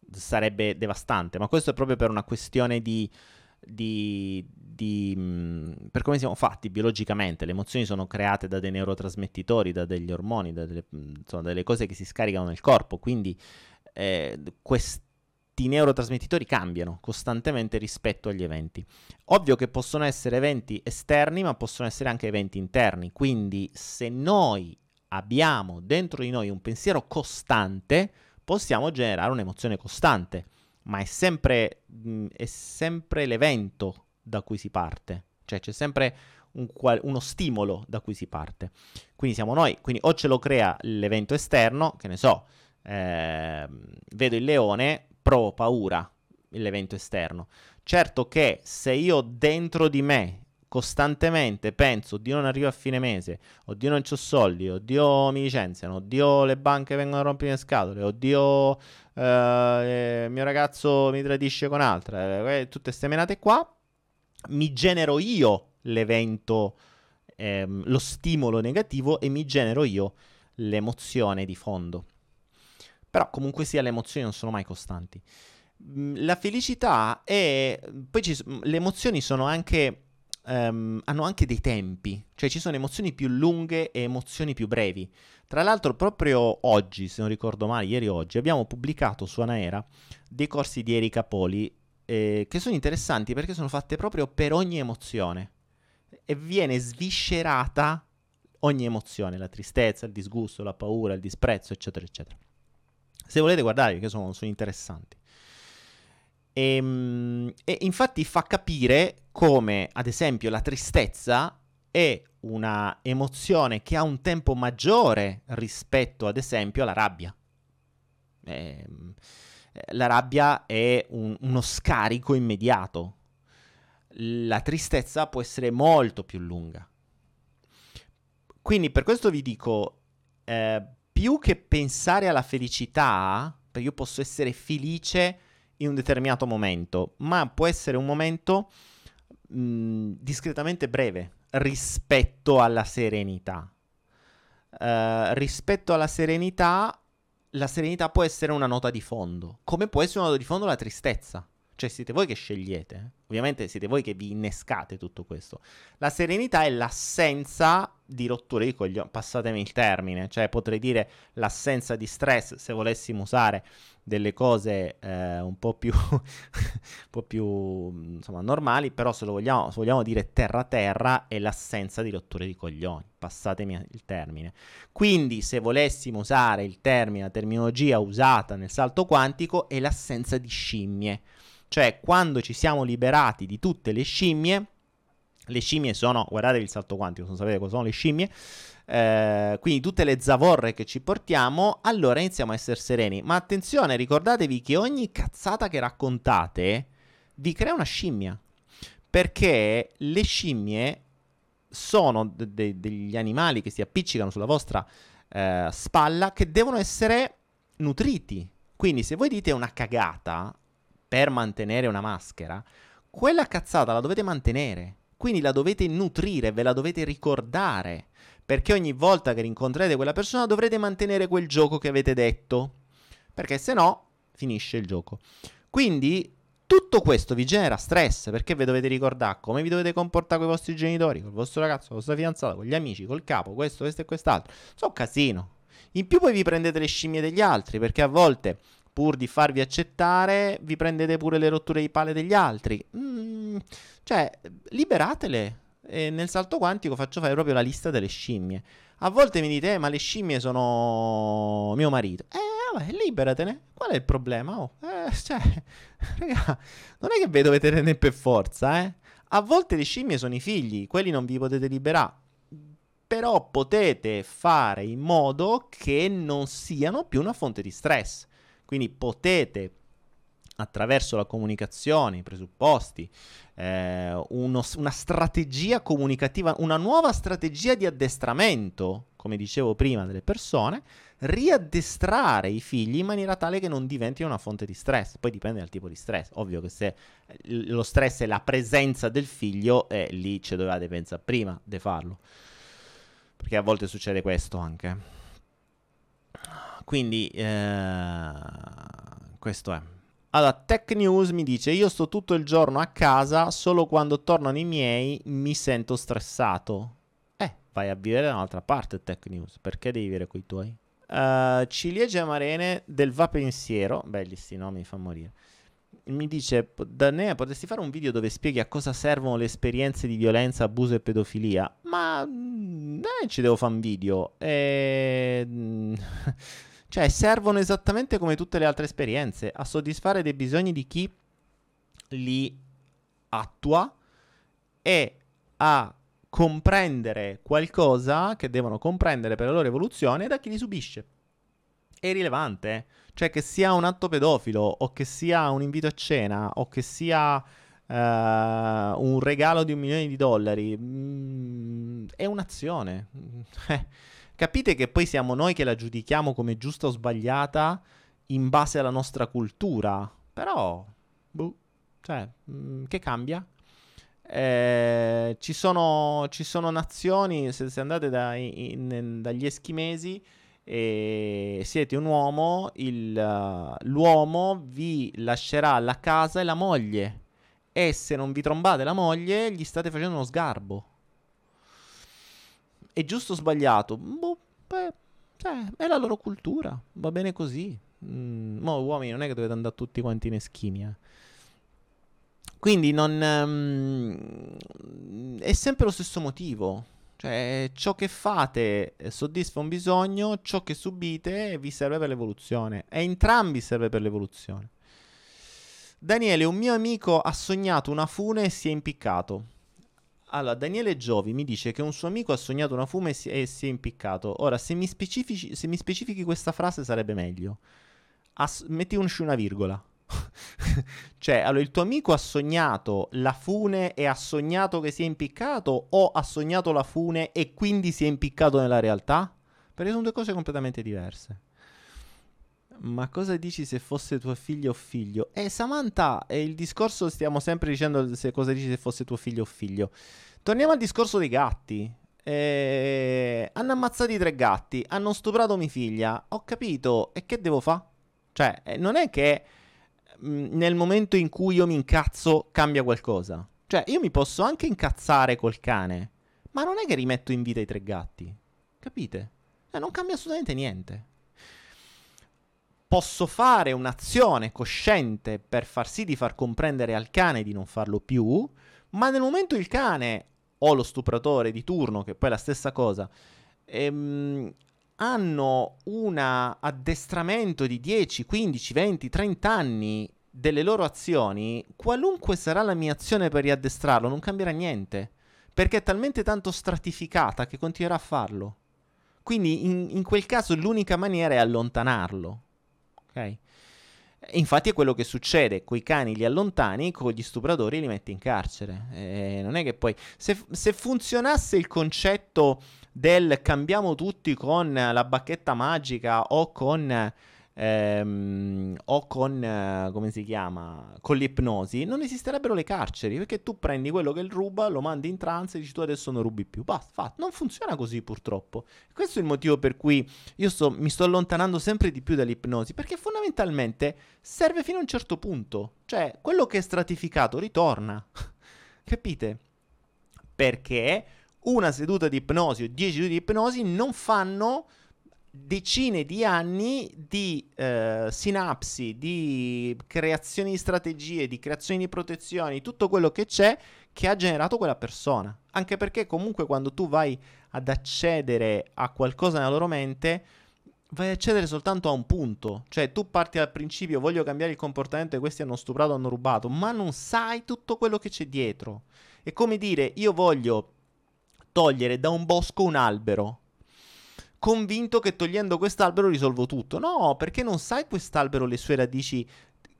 Sarebbe devastante, ma questo è proprio per una questione di. di, di mh, mm, per come siamo fatti biologicamente. Le emozioni sono create da dei neurotrasmettitori, da degli ormoni, da delle, mm, insomma, delle cose che si scaricano nel corpo. Quindi eh, questi neurotrasmettitori cambiano costantemente rispetto agli eventi. Ovvio che possono essere eventi esterni, ma possono essere anche eventi interni. Quindi se noi abbiamo dentro di noi un pensiero costante, possiamo generare un'emozione costante, ma è sempre, mh, mm, è sempre l'evento da cui si parte, cioè c'è sempre un qual- uno stimolo da cui si parte. Quindi siamo noi, quindi o ce lo crea l'evento esterno, che ne so, eh, vedo il leone, provo paura, l'evento esterno. Certo che se io dentro di me costantemente penso, oddio non arrivo a fine mese, oddio non ho soldi, oddio mi licenziano, oddio le banche vengono a rompere le scatole, oddio eh, eh, mio ragazzo mi tradisce con altre, eh, tutte queste menate qua, mi genero io l'evento, ehm, lo stimolo negativo e mi genero io l'emozione di fondo. Però comunque sia le emozioni non sono mai costanti. Mm, la felicità è... Poi ci... le emozioni sono anche um, hanno anche dei tempi, cioè ci sono emozioni più lunghe e emozioni più brevi. Tra l'altro, proprio oggi, se non ricordo male, ieri oggi, abbiamo pubblicato su Anaera dei corsi di Erika Poli eh, che sono interessanti perché sono fatte proprio per ogni emozione e viene sviscerata ogni emozione, la tristezza, il disgusto, la paura, il disprezzo, eccetera, eccetera. Se volete guardare, perché sono, sono interessanti. E, ehm, e infatti fa capire come, ad esempio, la tristezza è una emozione che ha un tempo maggiore rispetto, ad esempio, alla rabbia. Eh, la rabbia è un, uno scarico immediato. La tristezza può essere molto più lunga. Quindi per questo vi dico, eh, più che pensare alla felicità, perché io posso essere felice in un determinato momento, ma può essere un momento mh, discretamente breve rispetto alla serenità. Uh, rispetto alla serenità, la serenità può essere una nota di fondo, come può essere una nota di fondo la tristezza. Cioè siete voi che scegliete, eh? ovviamente siete voi che vi innescate tutto questo. La serenità è l'assenza di rotture di coglioni, passatemi il termine, cioè potrei dire l'assenza di stress se volessimo usare delle cose eh, un po' più, un po' più insomma, normali, però se lo vogliamo, se vogliamo dire terra terra è l'assenza di rotture di coglioni, passatemi il termine. Quindi se volessimo usare il termine, la terminologia usata nel salto quantico è l'assenza di scimmie cioè, quando ci siamo liberati di tutte le scimmie, le scimmie sono, guardatevi il salto quantico, non sapete cosa sono le scimmie, eh, quindi tutte le zavorre che ci portiamo, allora iniziamo a essere sereni. Ma attenzione, ricordatevi che ogni cazzata che raccontate vi crea una scimmia. Perché le scimmie sono de- de- degli animali che si appiccicano sulla vostra eh, spalla che devono essere nutriti. Quindi se voi dite una cagata, per mantenere una maschera, quella cazzata la dovete mantenere. Quindi la dovete nutrire, ve la dovete ricordare. Perché ogni volta che rincontrerete quella persona dovrete mantenere quel gioco che avete detto. Perché se no finisce il gioco. Quindi tutto questo vi genera stress perché vi dovete ricordare come vi dovete comportare con i vostri genitori, con il vostro ragazzo, con la vostra fidanzata, con gli amici, col capo, questo, questo e quest'altro. Sono casino. In più poi vi prendete le scimmie degli altri perché a volte pur di farvi accettare, vi prendete pure le rotture di palle degli altri. Mm, cioè, liberatele. E nel salto quantico faccio fare proprio la lista delle scimmie. A volte mi dite, eh, ma le scimmie sono mio marito. Eh, vabbè, liberatene. Qual è il problema? Oh, eh, cioè, raga, non è che ve dovete tenere per forza, eh. A volte le scimmie sono i figli, quelli non vi potete liberare. Però potete fare in modo che non siano più una fonte di stress Quindi potete attraverso la comunicazione, i presupposti, eh, uno, una strategia comunicativa, una nuova strategia di addestramento, come dicevo prima, delle persone, riaddestrare i figli in maniera tale che non diventino una fonte di stress. Poi dipende dal tipo di stress. Ovvio che se lo stress è la presenza del figlio, eh, lì ci dovevate pensare prima di farlo. Perché a volte succede questo anche. Quindi, eh, questo è. Allora, Tech News mi dice: Io sto tutto il giorno a casa, solo quando tornano i miei mi sento stressato. Eh, vai a vivere da un'altra parte, Tech News. Perché devi vivere con i tuoi? Uh, ciliegie amarene del Va Pensiero. Belli sti nomi, mi fa morire. Mi dice: Danea, potresti fare un video dove spieghi a cosa servono le esperienze di violenza, abuso e pedofilia? Ma. Eh, ci devo fare un video. E. Cioè, servono esattamente come tutte le altre esperienze a soddisfare dei bisogni di chi li attua e a comprendere qualcosa che devono comprendere per la loro evoluzione da chi li subisce. È irrilevante, eh? cioè che sia un atto pedofilo o che sia un invito a cena o che sia uh, un regalo di un milione di dollari, mm, è un'azione. Eh, Capite che poi siamo noi che la giudichiamo come giusta o sbagliata in base alla nostra cultura. Però, boh, cioè, mh, mm, che cambia? Eh, ci, sono, ci, sono, nazioni, se, se andate da, in, in, dagli eschimesi e siete un uomo, il, uh, l'uomo vi lascerà la casa e la moglie. E se non vi trombate la moglie, gli state facendo uno sgarbo. È giusto o sbagliato? Boh, beh, cioè, è la loro cultura, va bene così. Mm, mo uomini non è che dovete andare tutti quanti in eschimia. Quindi non... Um, è sempre lo stesso motivo. Cioè, ciò che fate soddisfa un bisogno, ciò che subite vi serve per l'evoluzione. E entrambi serve per l'evoluzione. Daniele, un mio amico ha sognato una fune e si è impiccato. Allora, Daniele Giovi mi dice che un suo amico ha sognato una fume e si, e si è impiccato. Ora, se mi, se mi, specifichi questa frase sarebbe meglio. As- metti un, una virgola. cioè, allora, il tuo amico ha sognato la fune e ha sognato che si è impiccato o ha sognato la fune e quindi si è impiccato nella realtà? Perché sono due cose completamente diverse. Ma cosa dici se fosse tuo figlio o figlio? Eh, Samantha, è il discorso stiamo sempre dicendo se cosa dici se fosse tuo figlio o figlio. Torniamo al discorso dei gatti. Eh, hanno ammazzato i tre gatti, hanno stuprato mia figlia. Ho capito, e che devo fare? Cioè, eh, non è che mh, mm, nel momento in cui io mi incazzo cambia qualcosa. Cioè, io mi posso anche incazzare col cane, ma non è che rimetto in vita i tre gatti. Capite? Eh, non cambia assolutamente niente posso fare un'azione cosciente per far sì di far comprendere al cane di non farlo più, ma nel momento il cane o lo stupratore di turno, che poi è la stessa cosa, ehm, hanno un addestramento di 10, 15, 20, 30 anni delle loro azioni, qualunque sarà la mia azione per riaddestrarlo, non cambierà niente, perché è talmente tanto stratificata che continuerà a farlo. Quindi in, in quel caso l'unica maniera è allontanarlo Infatti è quello che succede, coi cani li allontani, con gli stupratori li metti in carcere. Eh, non è che poi... Se, se, funzionasse il concetto del cambiamo tutti con la bacchetta magica o con ehm, o con, eh, come si chiama, con l'ipnosi, non esisterebbero le carceri, perché tu prendi quello che ruba, lo mandi in trance e dici tu adesso non rubi più. Basta, fatto. Non funziona così purtroppo. Questo è il motivo per cui io sto, mi sto allontanando sempre di più dall'ipnosi, perché fondamentalmente serve fino a un certo punto. Cioè, quello che è stratificato ritorna. Capite? Perché una seduta di ipnosi o dieci sedute di ipnosi non fanno decine di anni di eh, sinapsi, di creazione di strategie, di creazione di protezioni, tutto quello che c'è che ha generato quella persona. Anche perché comunque quando tu vai ad accedere a qualcosa nella loro mente, vai ad accedere soltanto a un punto. Cioè tu parti dal principio voglio cambiare il comportamento e questi hanno stuprato, hanno rubato, ma non sai tutto quello che c'è dietro. È come dire io voglio togliere da un bosco un albero convinto che togliendo quest'albero risolvo tutto. No, perché non sai quest'albero le sue radici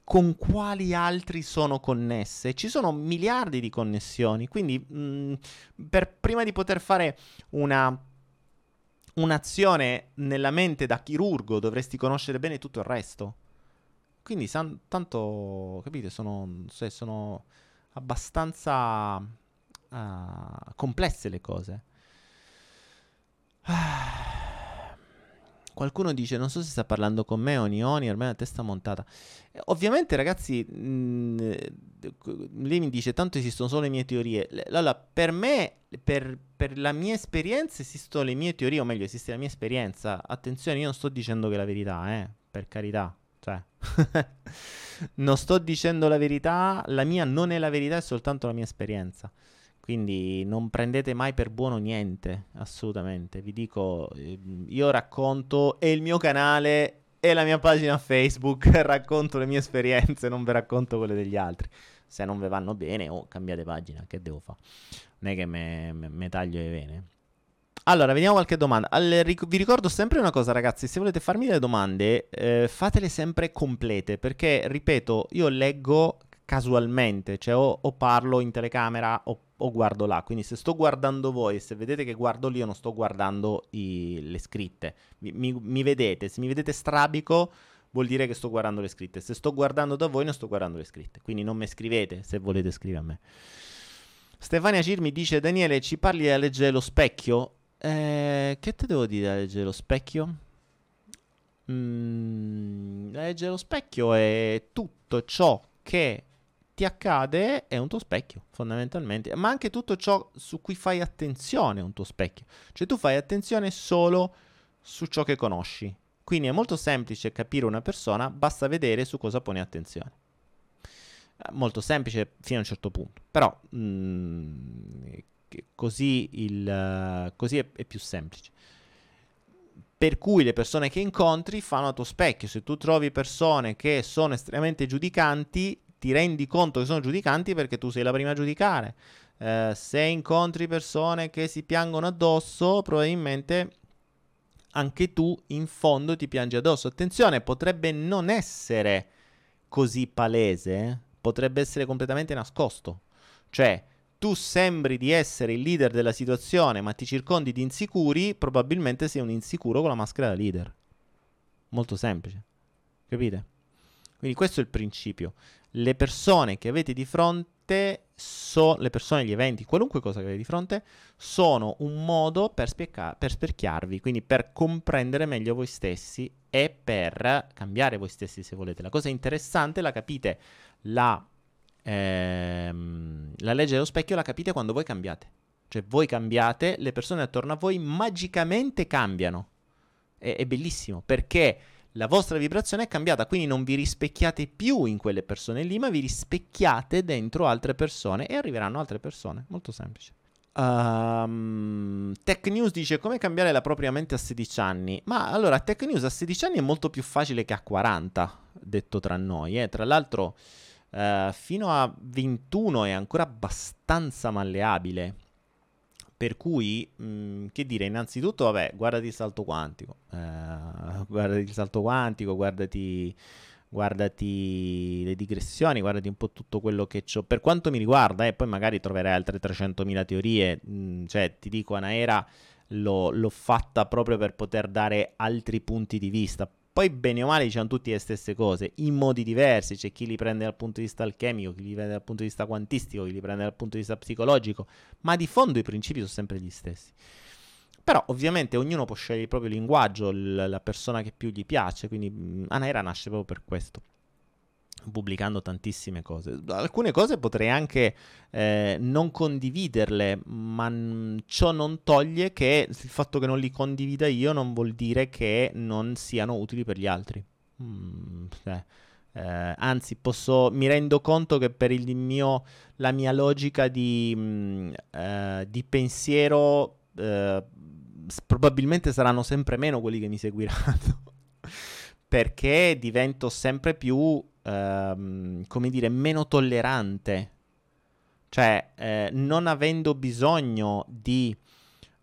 con quali altri sono connesse. Ci sono miliardi di connessioni, quindi mh, mm, per, prima di poter fare una, un'azione nella mente da chirurgo dovresti conoscere bene tutto il resto. Quindi san, tanto, capite, sono, se sono abbastanza uh, complesse le cose. Qualcuno dice, non so se sta parlando con me o Nioni, ormai la testa montata. Eh, ovviamente ragazzi, mh, mm, lei mi dice, tanto esistono solo le mie teorie. Allora, per me, per, per, la mia esperienza esistono le mie teorie, o meglio, esiste la mia esperienza. Attenzione, io non sto dicendo che è la verità, eh, per carità. Cioè, non sto dicendo la verità, la mia non è la verità, è soltanto la mia esperienza. Quindi non prendete mai per buono niente, assolutamente. Vi dico, ehm, io racconto, è il mio canale e la mia pagina Facebook, racconto le mie esperienze, non vi racconto quelle degli altri. Se non vi vanno bene oh, cambiate pagina, che devo fare? Non è che me, taglio le vene. Allora, vediamo qualche domanda. All- ric- vi ricordo sempre una cosa, ragazzi: se volete farmi delle domande, eh, fatele sempre complete. Perché, ripeto, io leggo casualmente, cioè o, o parlo in telecamera o, o, guardo là. Quindi se sto guardando voi, se vedete che guardo lì, io non sto guardando i, le scritte. Mi, mi, mi, vedete, se mi vedete strabico vuol dire che sto guardando le scritte. Se sto guardando da voi non sto guardando le scritte. Quindi non mi scrivete se volete scrivere a me. Stefania Cirmi dice Daniele ci parli a leggere lo specchio? Eh, che te devo dire a leggere lo specchio? Mm, leggere lo specchio è tutto ciò che ti accade è un tuo specchio, fondamentalmente, ma anche tutto ciò su cui fai attenzione è un tuo specchio. Cioè tu fai attenzione solo su ciò che conosci. Quindi è molto semplice capire una persona, basta vedere su cosa pone attenzione. Eh, molto semplice fino a un certo punto, però mh, mm, così, il, così è, è più semplice per cui le persone che incontri fanno a tuo specchio. Se tu trovi persone che sono estremamente giudicanti, ti rendi conto che sono giudicanti perché tu sei la prima a giudicare. Eh, se incontri persone che si piangono addosso, probabilmente anche tu in fondo ti piangi addosso. Attenzione, potrebbe non essere così palese, eh? potrebbe essere completamente nascosto. Cioè, tu sembri di essere il leader della situazione, ma ti circondi di insicuri, probabilmente sei un insicuro con la maschera da leader. Molto semplice. Capite? Quindi questo è il principio le persone che avete di fronte, so, le persone, gli eventi, qualunque cosa che avete di fronte, sono un modo per, spiecca- per specchiarvi, quindi per comprendere meglio voi stessi e per cambiare voi stessi se volete. La cosa interessante la capite, la, ehm, la legge dello specchio la capite quando voi cambiate. Cioè voi cambiate, le persone attorno a voi magicamente cambiano. È, è bellissimo perché la vostra vibrazione è cambiata, quindi non vi rispecchiate più in quelle persone lì, ma vi rispecchiate dentro altre persone e arriveranno altre persone. Molto semplice. Um, Tech News dice come cambiare la propria mente a 16 anni. Ma allora, Tech News a 16 anni è molto più facile che a 40, detto tra noi. Eh. Tra l'altro, uh, fino a 21 è ancora abbastanza malleabile. Per cui, mh, mm, che dire, innanzitutto, vabbè, guardati il salto quantico, eh, guardati il salto quantico, guardati, guardati le digressioni, guardati un po' tutto quello che ho. Per quanto mi riguarda, e eh, poi magari troverai altre 300.000 teorie, mh, mm, cioè ti dico, Anaera l'ho, l'ho fatta proprio per poter dare altri punti di vista poi bene o male diciamo tutti le stesse cose, in modi diversi, c'è chi li prende dal punto di vista alchemico, chi li prende dal punto di vista quantistico, chi li prende dal punto di vista psicologico, ma di fondo i principi sono sempre gli stessi. Però ovviamente ognuno può scegliere il proprio linguaggio, l- la persona che più gli piace, quindi Anaera nasce proprio per questo pubblicando tantissime cose. Alcune cose potrei anche eh, non condividerle, ma n- ciò non toglie che il fatto che non li condivida io non vuol dire che non siano utili per gli altri. Mm, eh, eh, anzi, posso, mi rendo conto che per mio, la mia logica di, mh, mm, eh, di pensiero eh, probabilmente saranno sempre meno quelli che mi seguiranno. perché divento sempre più ehm, come dire, meno tollerante. Cioè, eh, non avendo bisogno di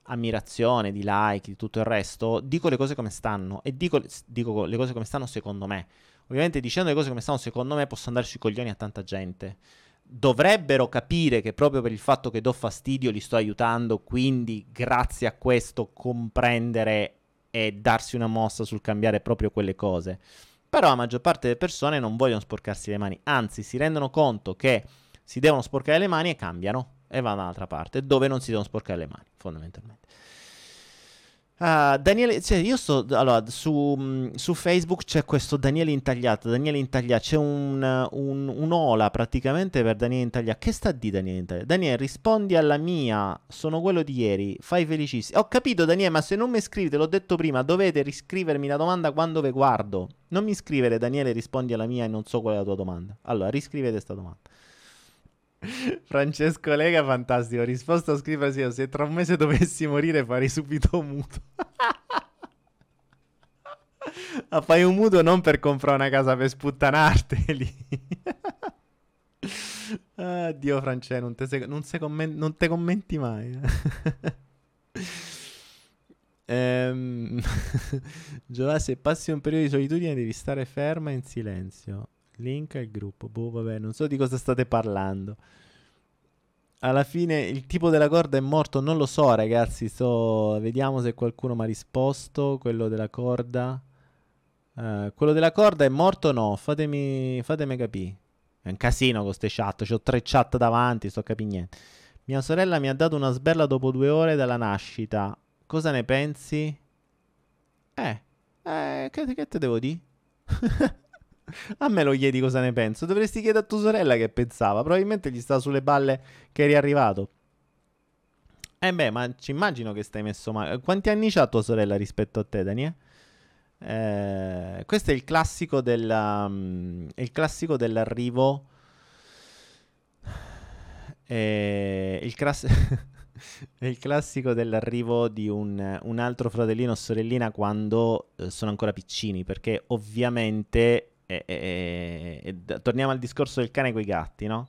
ammirazione, di like, di tutto il resto, dico le cose come stanno e dico, dico le cose come stanno secondo me. Ovviamente dicendo le cose come stanno secondo me posso andare sui coglioni a tanta gente. Dovrebbero capire che proprio per il fatto che do fastidio li sto aiutando, quindi grazie a questo comprendere e darsi una mossa sul cambiare proprio quelle cose. Però la maggior parte delle persone non vogliono sporcarsi le mani, anzi si rendono conto che si devono sporcare le mani e cambiano e vanno dall'altra parte, dove non si devono sporcare le mani, fondamentalmente. Uh, Daniele, cioè io sto allora su, mm, su, Facebook c'è questo Daniele Intagliato. Daniele Intagliato, c'è un, un, un'ola praticamente per Daniele Intagliato. Che sta di Daniele Intagliato? Daniele, rispondi alla mia. Sono quello di ieri. Fai felicissimo. Ho capito, Daniele, ma se non mi scrivete, l'ho detto prima, dovete riscrivermi la domanda quando ve guardo. Non mi scrivere, Daniele, rispondi alla mia e non so qual è la tua domanda. Allora, riscrivete questa domanda. Francesco Lega, fantastico. Risposta a scrivere se tra un mese dovessi morire farei subito mutuo. ah, fai un mutuo non per comprare una casa per sputtanarteli. ah, Dio Francesco, non te, se- non, se commen- non te commenti mai. ehm... Giovanni, se passi un periodo di solitudine devi stare ferma in silenzio. Link al gruppo. Boh, vabbè, non so di cosa state parlando. Alla fine il tipo della corda è morto, non lo so, ragazzi. Sto... Vediamo se qualcuno mi ha risposto. Quello della corda. Uh, quello della corda è morto o no? Fatemi, fatemi capire. È un casino con queste chat. Ho tre chat davanti, sto capire niente. Mia sorella mi ha dato una sberla dopo due ore dalla nascita. Cosa ne pensi? Eh, eh che, che te devo dire? A me lo chiedi cosa ne penso. Dovresti chiedere a tua sorella che pensava. Probabilmente gli sta sulle balle che eri arrivato. Eh beh, ma ci immagino che stai messo male. Quanti anni ha tua sorella rispetto a te, Daniele? Eh, questo è il classico, della, um, il classico dell'arrivo. Eh, il, class- il, classico dell'arrivo di un, un, altro fratellino o sorellina quando eh, sono ancora piccini, perché ovviamente e, e, e, torniamo al discorso del cane con i gatti, no?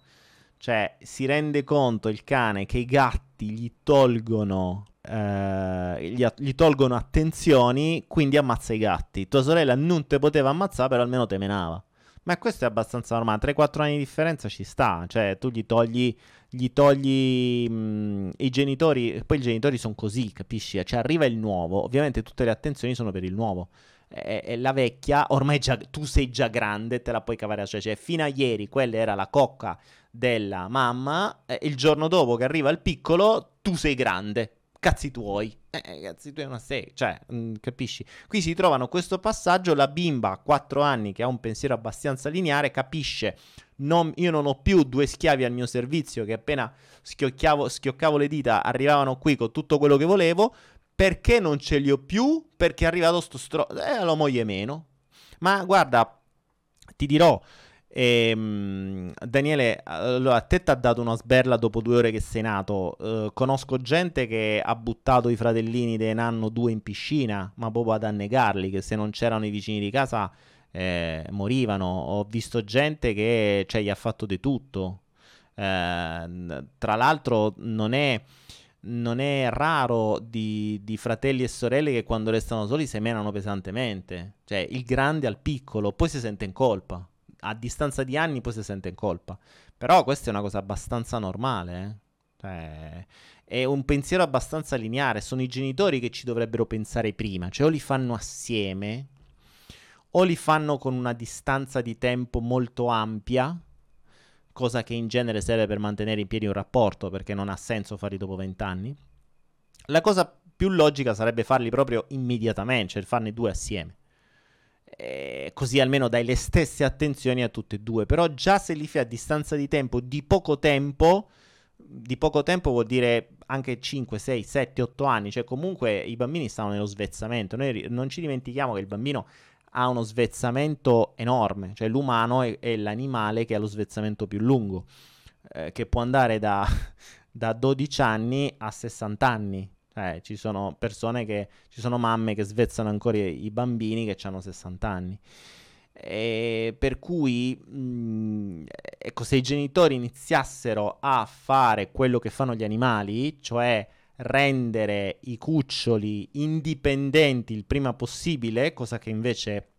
Cioè, si rende conto il cane che i gatti gli tolgono, eh, gli, gli, tolgono attenzioni, quindi ammazza i gatti. Tua sorella non te poteva ammazzare, però almeno te menava. Ma questo è abbastanza normale. 3-4 anni di differenza ci sta. Cioè, tu gli togli, gli togli mh, i genitori. Poi i genitori sono così, capisci? Cioè, arriva il nuovo. Ovviamente tutte le attenzioni sono per il nuovo eh, la vecchia, ormai già, tu sei già grande, te la puoi cavare a cioè, cioè fino a ieri quella era la cocca della mamma, eh, il giorno dopo che arriva il piccolo, tu sei grande, cazzi tuoi. Eh, eh cazzi tuoi non sei, cioè, mh, mm, capisci? Qui si trovano questo passaggio, la bimba a 4 anni che ha un pensiero abbastanza lineare capisce non, io non ho più due schiavi al mio servizio che appena schioccavo le dita arrivavano qui con tutto quello che volevo, perché non ce li ho più? Perché è arrivato sto stro... Eh, la moglie meno. Ma guarda, ti dirò, ehm, Daniele, allora, a te ti ha dato una sberla dopo due ore che sei nato. Eh, conosco gente che ha buttato i fratellini dei nanno due in piscina, ma proprio ad annegarli, che se non c'erano i vicini di casa eh, morivano. Ho visto gente che cioè, gli ha fatto di tutto. Eh, tra l'altro non è non è raro di, di, fratelli e sorelle che quando restano soli semenano pesantemente. Cioè, il grande al piccolo, poi si sente in colpa. A distanza di anni poi si sente in colpa. Però questa è una cosa abbastanza normale. Eh? Cioè, è un pensiero abbastanza lineare. Sono i genitori che ci dovrebbero pensare prima. Cioè, o li fanno assieme, o li fanno con una distanza di tempo molto ampia cosa che in genere serve per mantenere in piedi un rapporto perché non ha senso farli dopo vent'anni. La cosa più logica sarebbe farli proprio immediatamente, cioè farne due assieme. E così almeno dai le stesse attenzioni a tutte e due. Però già se li fai a distanza di tempo, di poco tempo, di poco tempo vuol dire anche 5, 6, 7, 8 anni, cioè comunque i bambini stanno nello svezzamento. Noi non ci dimentichiamo che il bambino ha uno svezzamento enorme, cioè l'umano è, è l'animale che ha lo svezzamento più lungo, eh, che può andare da, da 12 anni a 60 anni. Eh, ci sono persone che, ci sono mamme che svezzano ancora i, i bambini che hanno 60 anni. E per cui, mh, ecco, se i genitori iniziassero a fare quello che fanno gli animali, cioè rendere i cuccioli indipendenti il prima possibile, cosa che invece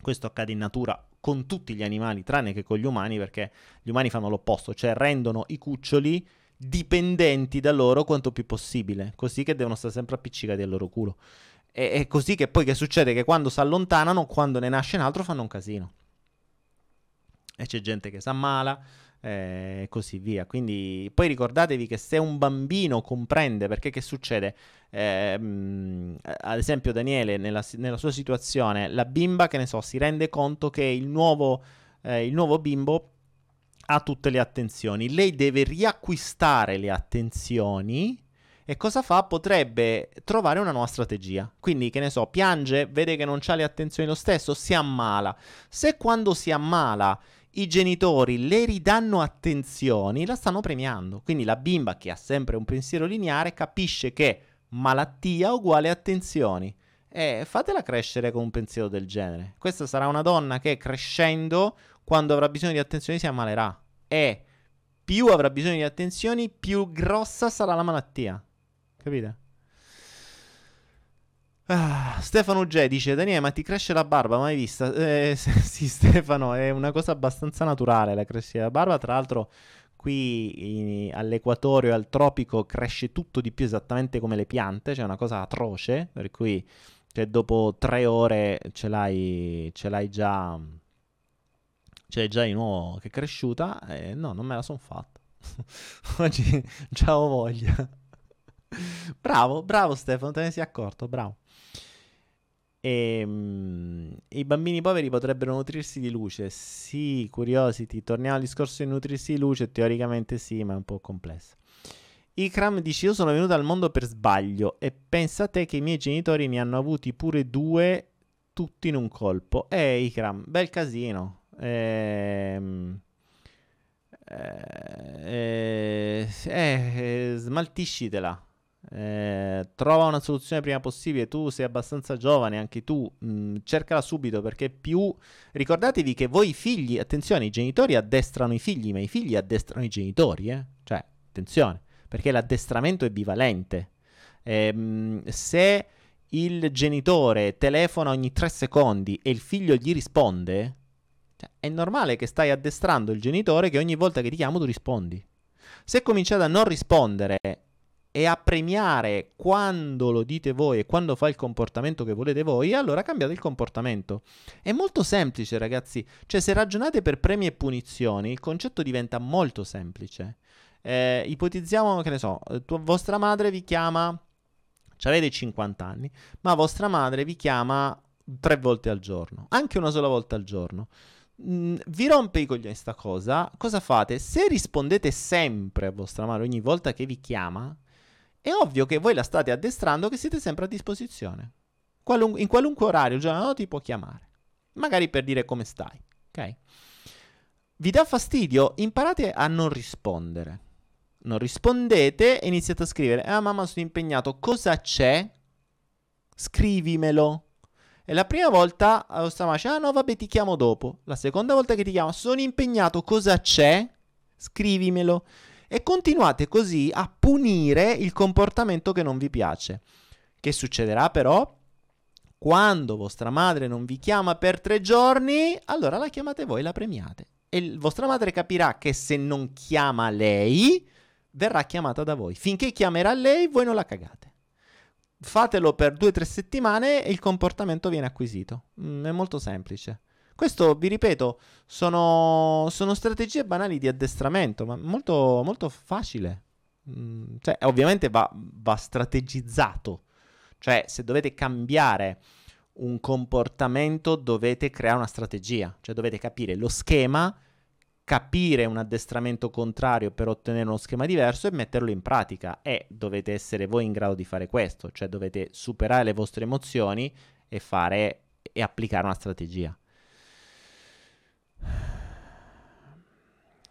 questo accade in natura con tutti gli animali, tranne che con gli umani, perché gli umani fanno l'opposto, cioè rendono i cuccioli dipendenti da loro quanto più possibile, così che devono stare sempre appiccicati al loro culo. E, è così che poi che succede? Che quando si allontanano, quando ne nasce un altro, fanno un casino. E c'è gente che si ammala e così via. Quindi poi ricordatevi che se un bambino comprende perché che succede, eh, mh, ad esempio Daniele nella, nella, sua situazione, la bimba che ne so si rende conto che il nuovo, eh, il nuovo bimbo ha tutte le attenzioni, lei deve riacquistare le attenzioni e cosa fa? Potrebbe trovare una nuova strategia. Quindi, che ne so, piange, vede che non ha le attenzioni lo stesso, si ammala. Se quando si ammala i genitori le ridanno attenzioni, la stanno premiando. Quindi la bimba che ha sempre un pensiero lineare capisce che malattia uguale attenzioni. E fatela crescere con un pensiero del genere. Questa sarà una donna che crescendo, quando avrà bisogno di attenzioni, si ammalerà. E più avrà bisogno di attenzioni, più grossa sarà la malattia. Capite? Ah, Stefano G dice: Daniele, ma ti cresce la barba? Mai vista? Eh, sì, Stefano, è una cosa abbastanza naturale la crescita della barba. Tra l'altro, qui in, all'equatore al tropico cresce tutto di più esattamente come le piante, cioè una cosa atroce. Per cui, cioè, dopo tre ore ce l'hai, ce l'hai già. Ce già di nuovo che è cresciuta. Eh, no, non me la sono fatta. Oggi già ho voglia. bravo, bravo Stefano, te ne sei accorto, bravo. E, um, I bambini poveri potrebbero nutrirsi di luce. Sì, Curiosity, torniamo al discorso di nutrirsi di luce, teoricamente sì, ma è un po' complesso. Ikram dice: Io sono venuto al mondo per sbaglio e pensa a te che i miei genitori ne hanno avuti pure due, tutti in un colpo. Eh, Ikram, bel casino. Ehm. Eh, eh, eh, smaltiscitela. Eh, trova una soluzione prima possibile. Tu sei abbastanza giovane, anche tu mh, mm, cercala subito perché più ricordatevi che voi figli, attenzione, i genitori addestrano i figli, ma i figli addestrano i genitori, eh? Cioè, attenzione, perché l'addestramento è bivalente. Eh, mh, se il genitore telefona ogni tre secondi e il figlio gli risponde, cioè, è normale che stai addestrando il genitore che ogni volta che ti chiamo tu rispondi. Se cominciate a non rispondere e a premiare quando lo dite voi e quando fa il comportamento che volete voi, allora cambiate il comportamento. È molto semplice, ragazzi. Cioè, se ragionate per premi e punizioni, il concetto diventa molto semplice. Eh, ipotizziamo, che ne so, eh, tua, vostra madre vi chiama, avete 50 anni, ma vostra madre vi chiama tre volte al giorno, anche una sola volta al giorno. Mm, vi rompe i coglioni sta cosa, cosa fate? Se rispondete sempre a vostra madre ogni volta che vi chiama, è ovvio che voi la state addestrando che siete sempre a disposizione. Qualun- in qualunque orario il giorno ti può chiamare. Magari per dire come stai. Ok? Vi dà fastidio? Imparate a non rispondere. Non rispondete e iniziate a scrivere. Ah, mamma, sono impegnato. Cosa c'è? Scrivimelo. E la prima volta vostra mamma dice, ah no, vabbè, ti chiamo dopo. La seconda volta che ti chiamo, sono impegnato. Cosa c'è? Scrivimelo e continuate così a punire il comportamento che non vi piace. Che succederà però? Quando vostra madre non vi chiama per tre giorni, allora la chiamate voi, la premiate. E vostra madre capirà che se non chiama lei, verrà chiamata da voi. Finché chiamerà lei, voi non la cagate. Fatelo per due o tre settimane e il comportamento viene acquisito. Mm, è molto semplice. Questo, vi ripeto, sono, sono strategie banali di addestramento, ma molto, molto facile. Mm, cioè, ovviamente va, va strategizzato. Cioè, se dovete cambiare un comportamento, dovete creare una strategia. Cioè, dovete capire lo schema, capire un addestramento contrario per ottenere uno schema diverso e metterlo in pratica. E dovete essere voi in grado di fare questo. Cioè, dovete superare le vostre emozioni e fare e applicare una strategia.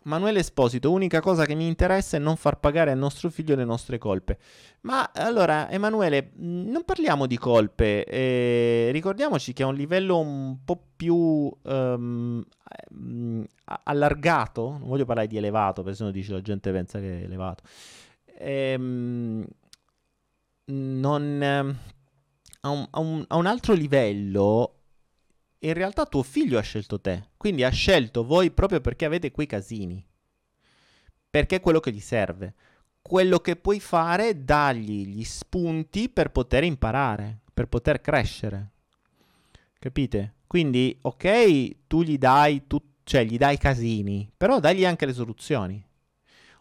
Manuele Esposito, unica cosa che mi interessa è non far pagare al nostro figlio le nostre colpe. Ma allora, Emanuele, non parliamo di colpe, eh, ricordiamoci che a un livello un po' più um, allargato, non voglio parlare di elevato, perché se no dice la gente pensa che è elevato. Ehm, non, ehm, a, un, a, un, a un altro livello in realtà tuo figlio ha scelto te, quindi ha scelto voi proprio perché avete quei casini, perché è quello che gli serve. Quello che puoi fare è dargli gli spunti per poter imparare, per poter crescere. Capite? Quindi, ok, tu gli dai, tu, cioè, gli dai casini, però dagli anche le soluzioni.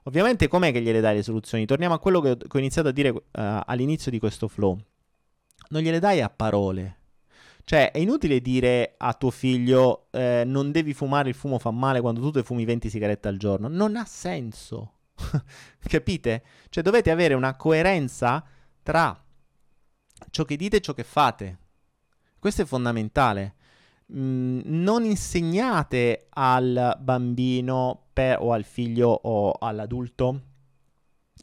Ovviamente, com'è che gliele dai le soluzioni? Torniamo a quello che ho iniziato a dire uh, all'inizio di questo flow. Non gliele dai a parole. Cioè, è inutile dire a tuo figlio eh, non devi fumare, il fumo fa male quando tu te fumi 20 sigarette al giorno. Non ha senso. Capite? Cioè, dovete avere una coerenza tra ciò che dite e ciò che fate. Questo è fondamentale. Mm, non insegnate al bambino per, o al figlio o all'adulto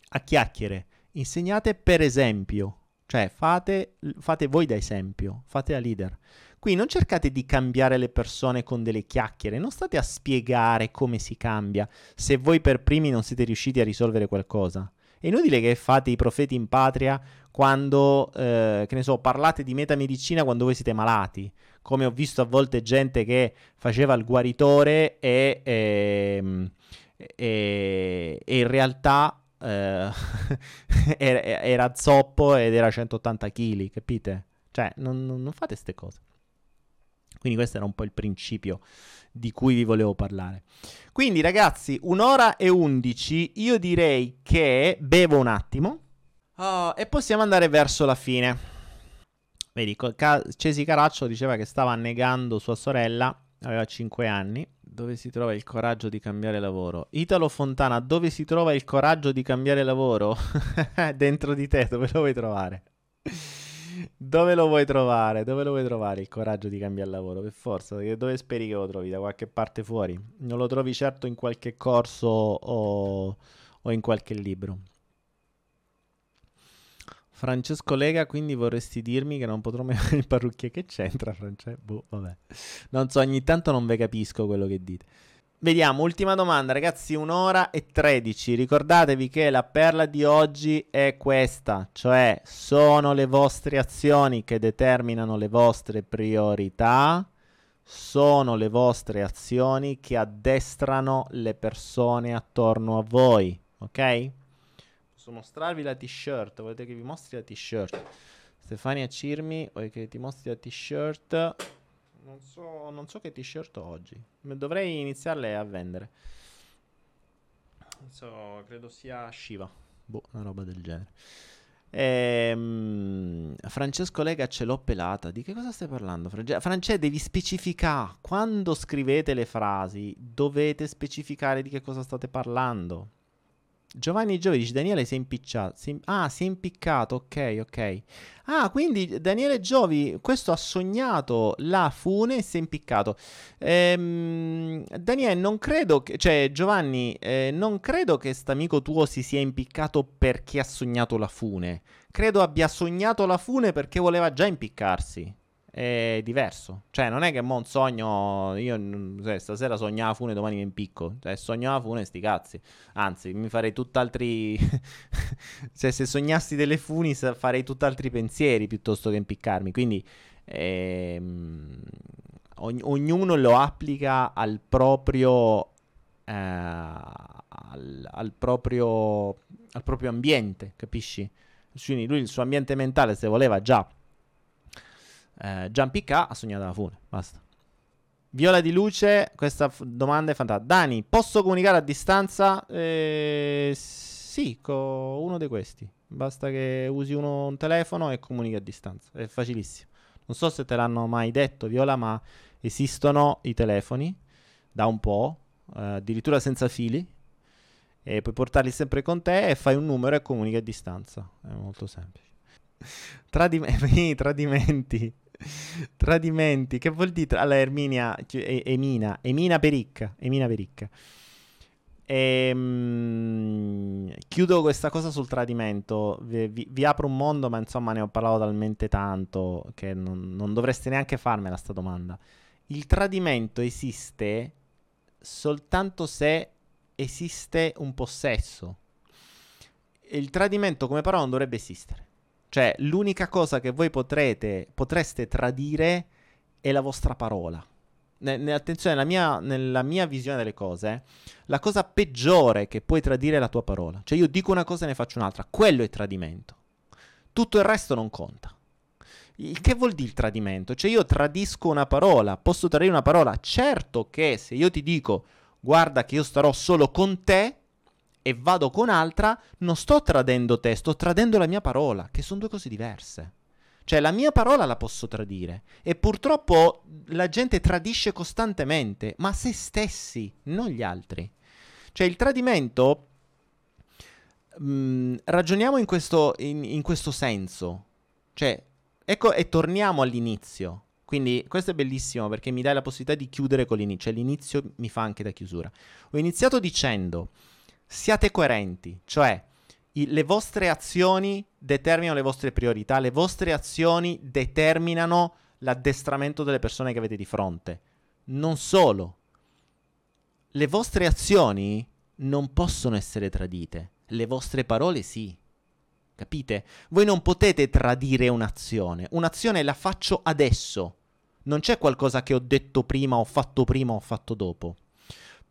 a chiacchiere. Insegnate per esempio. Cioè fate, fate voi da esempio, fate da leader. Qui non cercate di cambiare le persone con delle chiacchiere, non state a spiegare come si cambia se voi per primi non siete riusciti a risolvere qualcosa. È inutile che fate i profeti in patria quando, eh, che ne so, parlate di metamedicina quando voi siete malati. Come ho visto a volte gente che faceva il guaritore e, e, e, e in realtà eh, era, era, zoppo ed era 180 kg, capite? Cioè, non, non fate queste cose. Quindi questo era un po' il principio di cui vi volevo parlare. Quindi ragazzi, un'ora e undici, io direi che bevo un attimo oh, e possiamo andare verso la fine. Vedi, Cesi Caraccio diceva che stava annegando sua sorella, aveva 5 anni. Dove si trova il coraggio di cambiare lavoro? Italo Fontana, dove si trova il coraggio di cambiare lavoro? Dentro di te, dove lo vuoi trovare? Dove lo vuoi trovare? Dove lo vuoi trovare il coraggio di cambiare lavoro? Per forza, dove speri che lo trovi? Da qualche parte fuori? Non lo trovi certo in qualche corso o, o in qualche libro. Francesco Lega, quindi vorresti dirmi che non potrò mai fare il parrucchiere? Che c'entra, Francesco? Boh, vabbè. Non so, ogni tanto non ve capisco quello che dite. Vediamo, ultima domanda, ragazzi, un'ora e tredici. Ricordatevi che la perla di oggi è questa, cioè sono le vostre azioni che determinano le vostre priorità, sono le vostre azioni che addestrano le persone attorno a voi, ok? Posso mostrarvi la t-shirt, volete che vi mostri la t-shirt? Stefania Cirmi, vuoi che ti mostri la t-shirt? Non so, non so che t-shirt ho oggi. Dovrei iniziarle a vendere. So, credo sia Shiva. Boh, una roba del genere. Ehm, Francesco Lega ce l'ho pelata. Di che cosa stai parlando? France, France devi specificare. Quando scrivete le frasi, dovete specificare di che cosa state parlando. Giovanni Giovi dice Daniele si è impicciato. Si, ah, si è impiccato, ok, ok. Ah, quindi Daniele Giovi, questo ha sognato la fune e si è impiccato. Ehm, Daniele, non credo che, cioè Giovanni, eh, non credo che st'amico tuo si sia impiccato perché ha sognato la fune. Credo abbia sognato la fune perché voleva già impiccarsi è diverso. Cioè, non è che mo sogno. Io cioè, stasera sogno la fune, domani mi impicco. Cioè, sogno la fune, sti cazzi. Anzi, mi farei tutt'altri. cioè, se sognassi delle funi, farei tutt'altri pensieri piuttosto che impiccarmi. Quindi, ehm, ogn- ognuno lo applica al proprio. Eh, al, al, proprio al proprio ambiente, capisci? Quindi lui il suo ambiente mentale se voleva già eh, K ha sognato la fune. Basta. Viola di luce, questa f- domanda è fantastica. Dani, posso comunicare a distanza? Eh, sì, con uno di questi. Basta che usi uno, un telefono e comunichi a distanza. È facilissimo. Non so se te l'hanno mai detto, Viola, ma esistono i telefoni da un po', eh, addirittura senza fili. E puoi portarli sempre con te e fai un numero e comunichi a distanza. È molto semplice. Tradim- tradimenti. Tradimenti, che vuol dire? Allora, Erminia, Emina, Emina Pericca, Emina Pericca. Ehm, chiudo questa cosa sul tradimento. Vi, vi, vi, apro un mondo, ma insomma ne ho parlato talmente tanto che non, non dovreste neanche farmela sta domanda. Il tradimento esiste soltanto se esiste un possesso. Il tradimento come parola non dovrebbe esistere. Cioè, l'unica cosa che voi potrete, potreste tradire è la vostra parola. Ne, ne, attenzione, nella mia, nella mia, visione delle cose, la cosa peggiore che puoi tradire è la tua parola. Cioè, io dico una cosa e ne faccio un'altra. Quello è tradimento. Tutto il resto non conta. Che vuol dire il tradimento? Cioè, io tradisco una parola, posso tradire una parola. Certo che se io ti dico, guarda che io starò solo con te, e vado con altra, non sto tradendo te, sto tradendo la mia parola, che sono due cose diverse. Cioè la mia parola la posso tradire e purtroppo la gente tradisce costantemente, ma se stessi, non gli altri. Cioè il tradimento, mh, mm, ragioniamo in questo, in, in questo senso. Cioè, ecco e torniamo all'inizio. Quindi questo è bellissimo perché mi dai la possibilità di chiudere con l'inizio. Cioè l'inizio mi fa anche da chiusura. Ho iniziato dicendo, siate coerenti, cioè i, le vostre azioni determinano le vostre priorità, le vostre azioni determinano l'addestramento delle persone che avete di fronte. Non solo, le vostre azioni non possono essere tradite, le vostre parole sì. Capite? Voi non potete tradire un'azione, un'azione la faccio adesso. Non c'è qualcosa che ho detto prima, ho fatto prima, ho fatto dopo.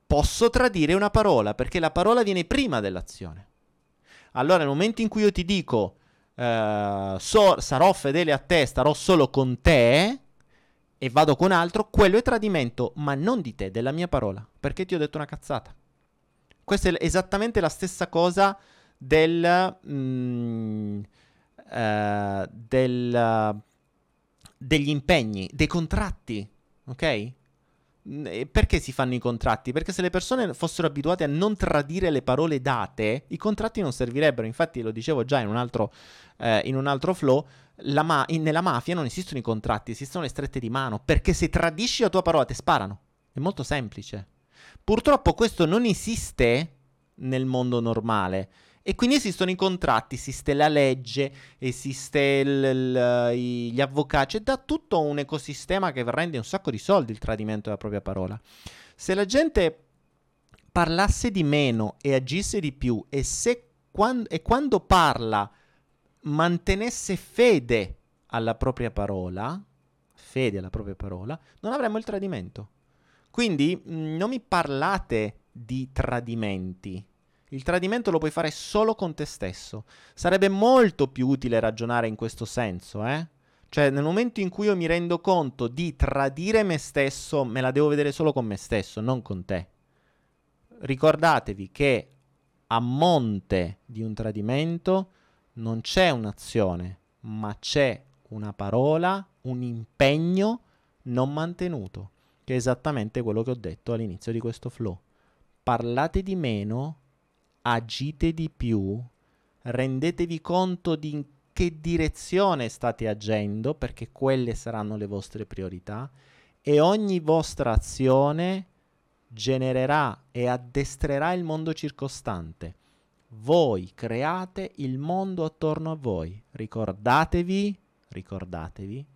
Posso tradire una parola perché la parola viene prima dell'azione. Allora, nel momento in cui io ti dico uh, so, sarò fedele a te, starò solo con te e vado con altro, quello è tradimento, ma non di te, della mia parola, perché ti ho detto una cazzata. Questa è esattamente la stessa cosa del, mm, uh, del degli impegni, dei contratti, ok? Perché si fanno i contratti? Perché se le persone fossero abituate a non tradire le parole date, i contratti non servirebbero. Infatti, lo dicevo già in un altro, eh, in un altro flow, ma- in- nella mafia non esistono i contratti, esistono le strette di mano. Perché se tradisci la tua parola, ti sparano. È molto semplice. Purtroppo questo non esiste nel mondo normale. E quindi esistono i contratti, esiste la legge, esiste il, il, gli avvocati, c'è da tutto un ecosistema che rende un sacco di soldi il tradimento della propria parola. Se la gente parlasse di meno e agisse di più e, se, quando, e quando parla mantenesse fede alla propria parola, fede alla propria parola, non avremmo il tradimento. Quindi mh, non mi parlate di tradimenti, il tradimento lo puoi fare solo con te stesso. Sarebbe molto più utile ragionare in questo senso, eh? Cioè, nel momento in cui io mi rendo conto di tradire me stesso, me la devo vedere solo con me stesso, non con te. Ricordatevi che a monte di un tradimento non c'è un'azione, ma c'è una parola, un impegno non mantenuto, che è esattamente quello che ho detto all'inizio di questo flow. Parlate di meno agite di più, rendetevi conto di in che direzione state agendo, perché quelle saranno le vostre priorità, e ogni vostra azione genererà e addestrerà il mondo circostante. Voi create il mondo attorno a voi. Ricordatevi, ricordatevi,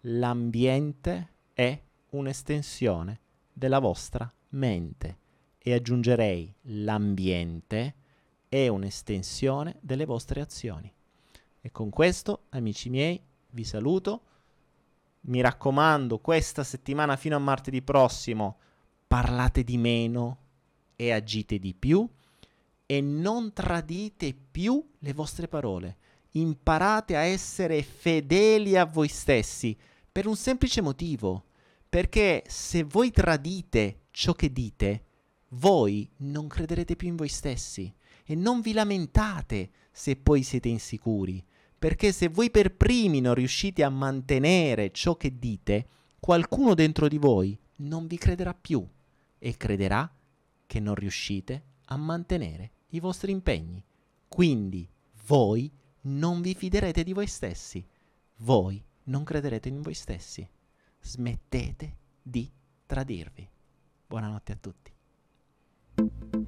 l'ambiente è un'estensione della vostra mente e aggiungerei l'ambiente è un'estensione delle vostre azioni. E con questo, amici miei, vi saluto. Mi raccomando, questa settimana fino a martedì prossimo parlate di meno e agite di più e non tradite più le vostre parole. Imparate a essere fedeli a voi stessi per un semplice motivo, perché se voi tradite ciò che dite, voi non crederete più in voi stessi e non vi lamentate se poi siete insicuri, perché se voi per primi non riuscite a mantenere ciò che dite, qualcuno dentro di voi non vi crederà più e crederà che non riuscite a mantenere i vostri impegni. Quindi voi non vi fiderete di voi stessi, voi non crederete in voi stessi. Smettete di tradirvi. Buonanotte a tutti. you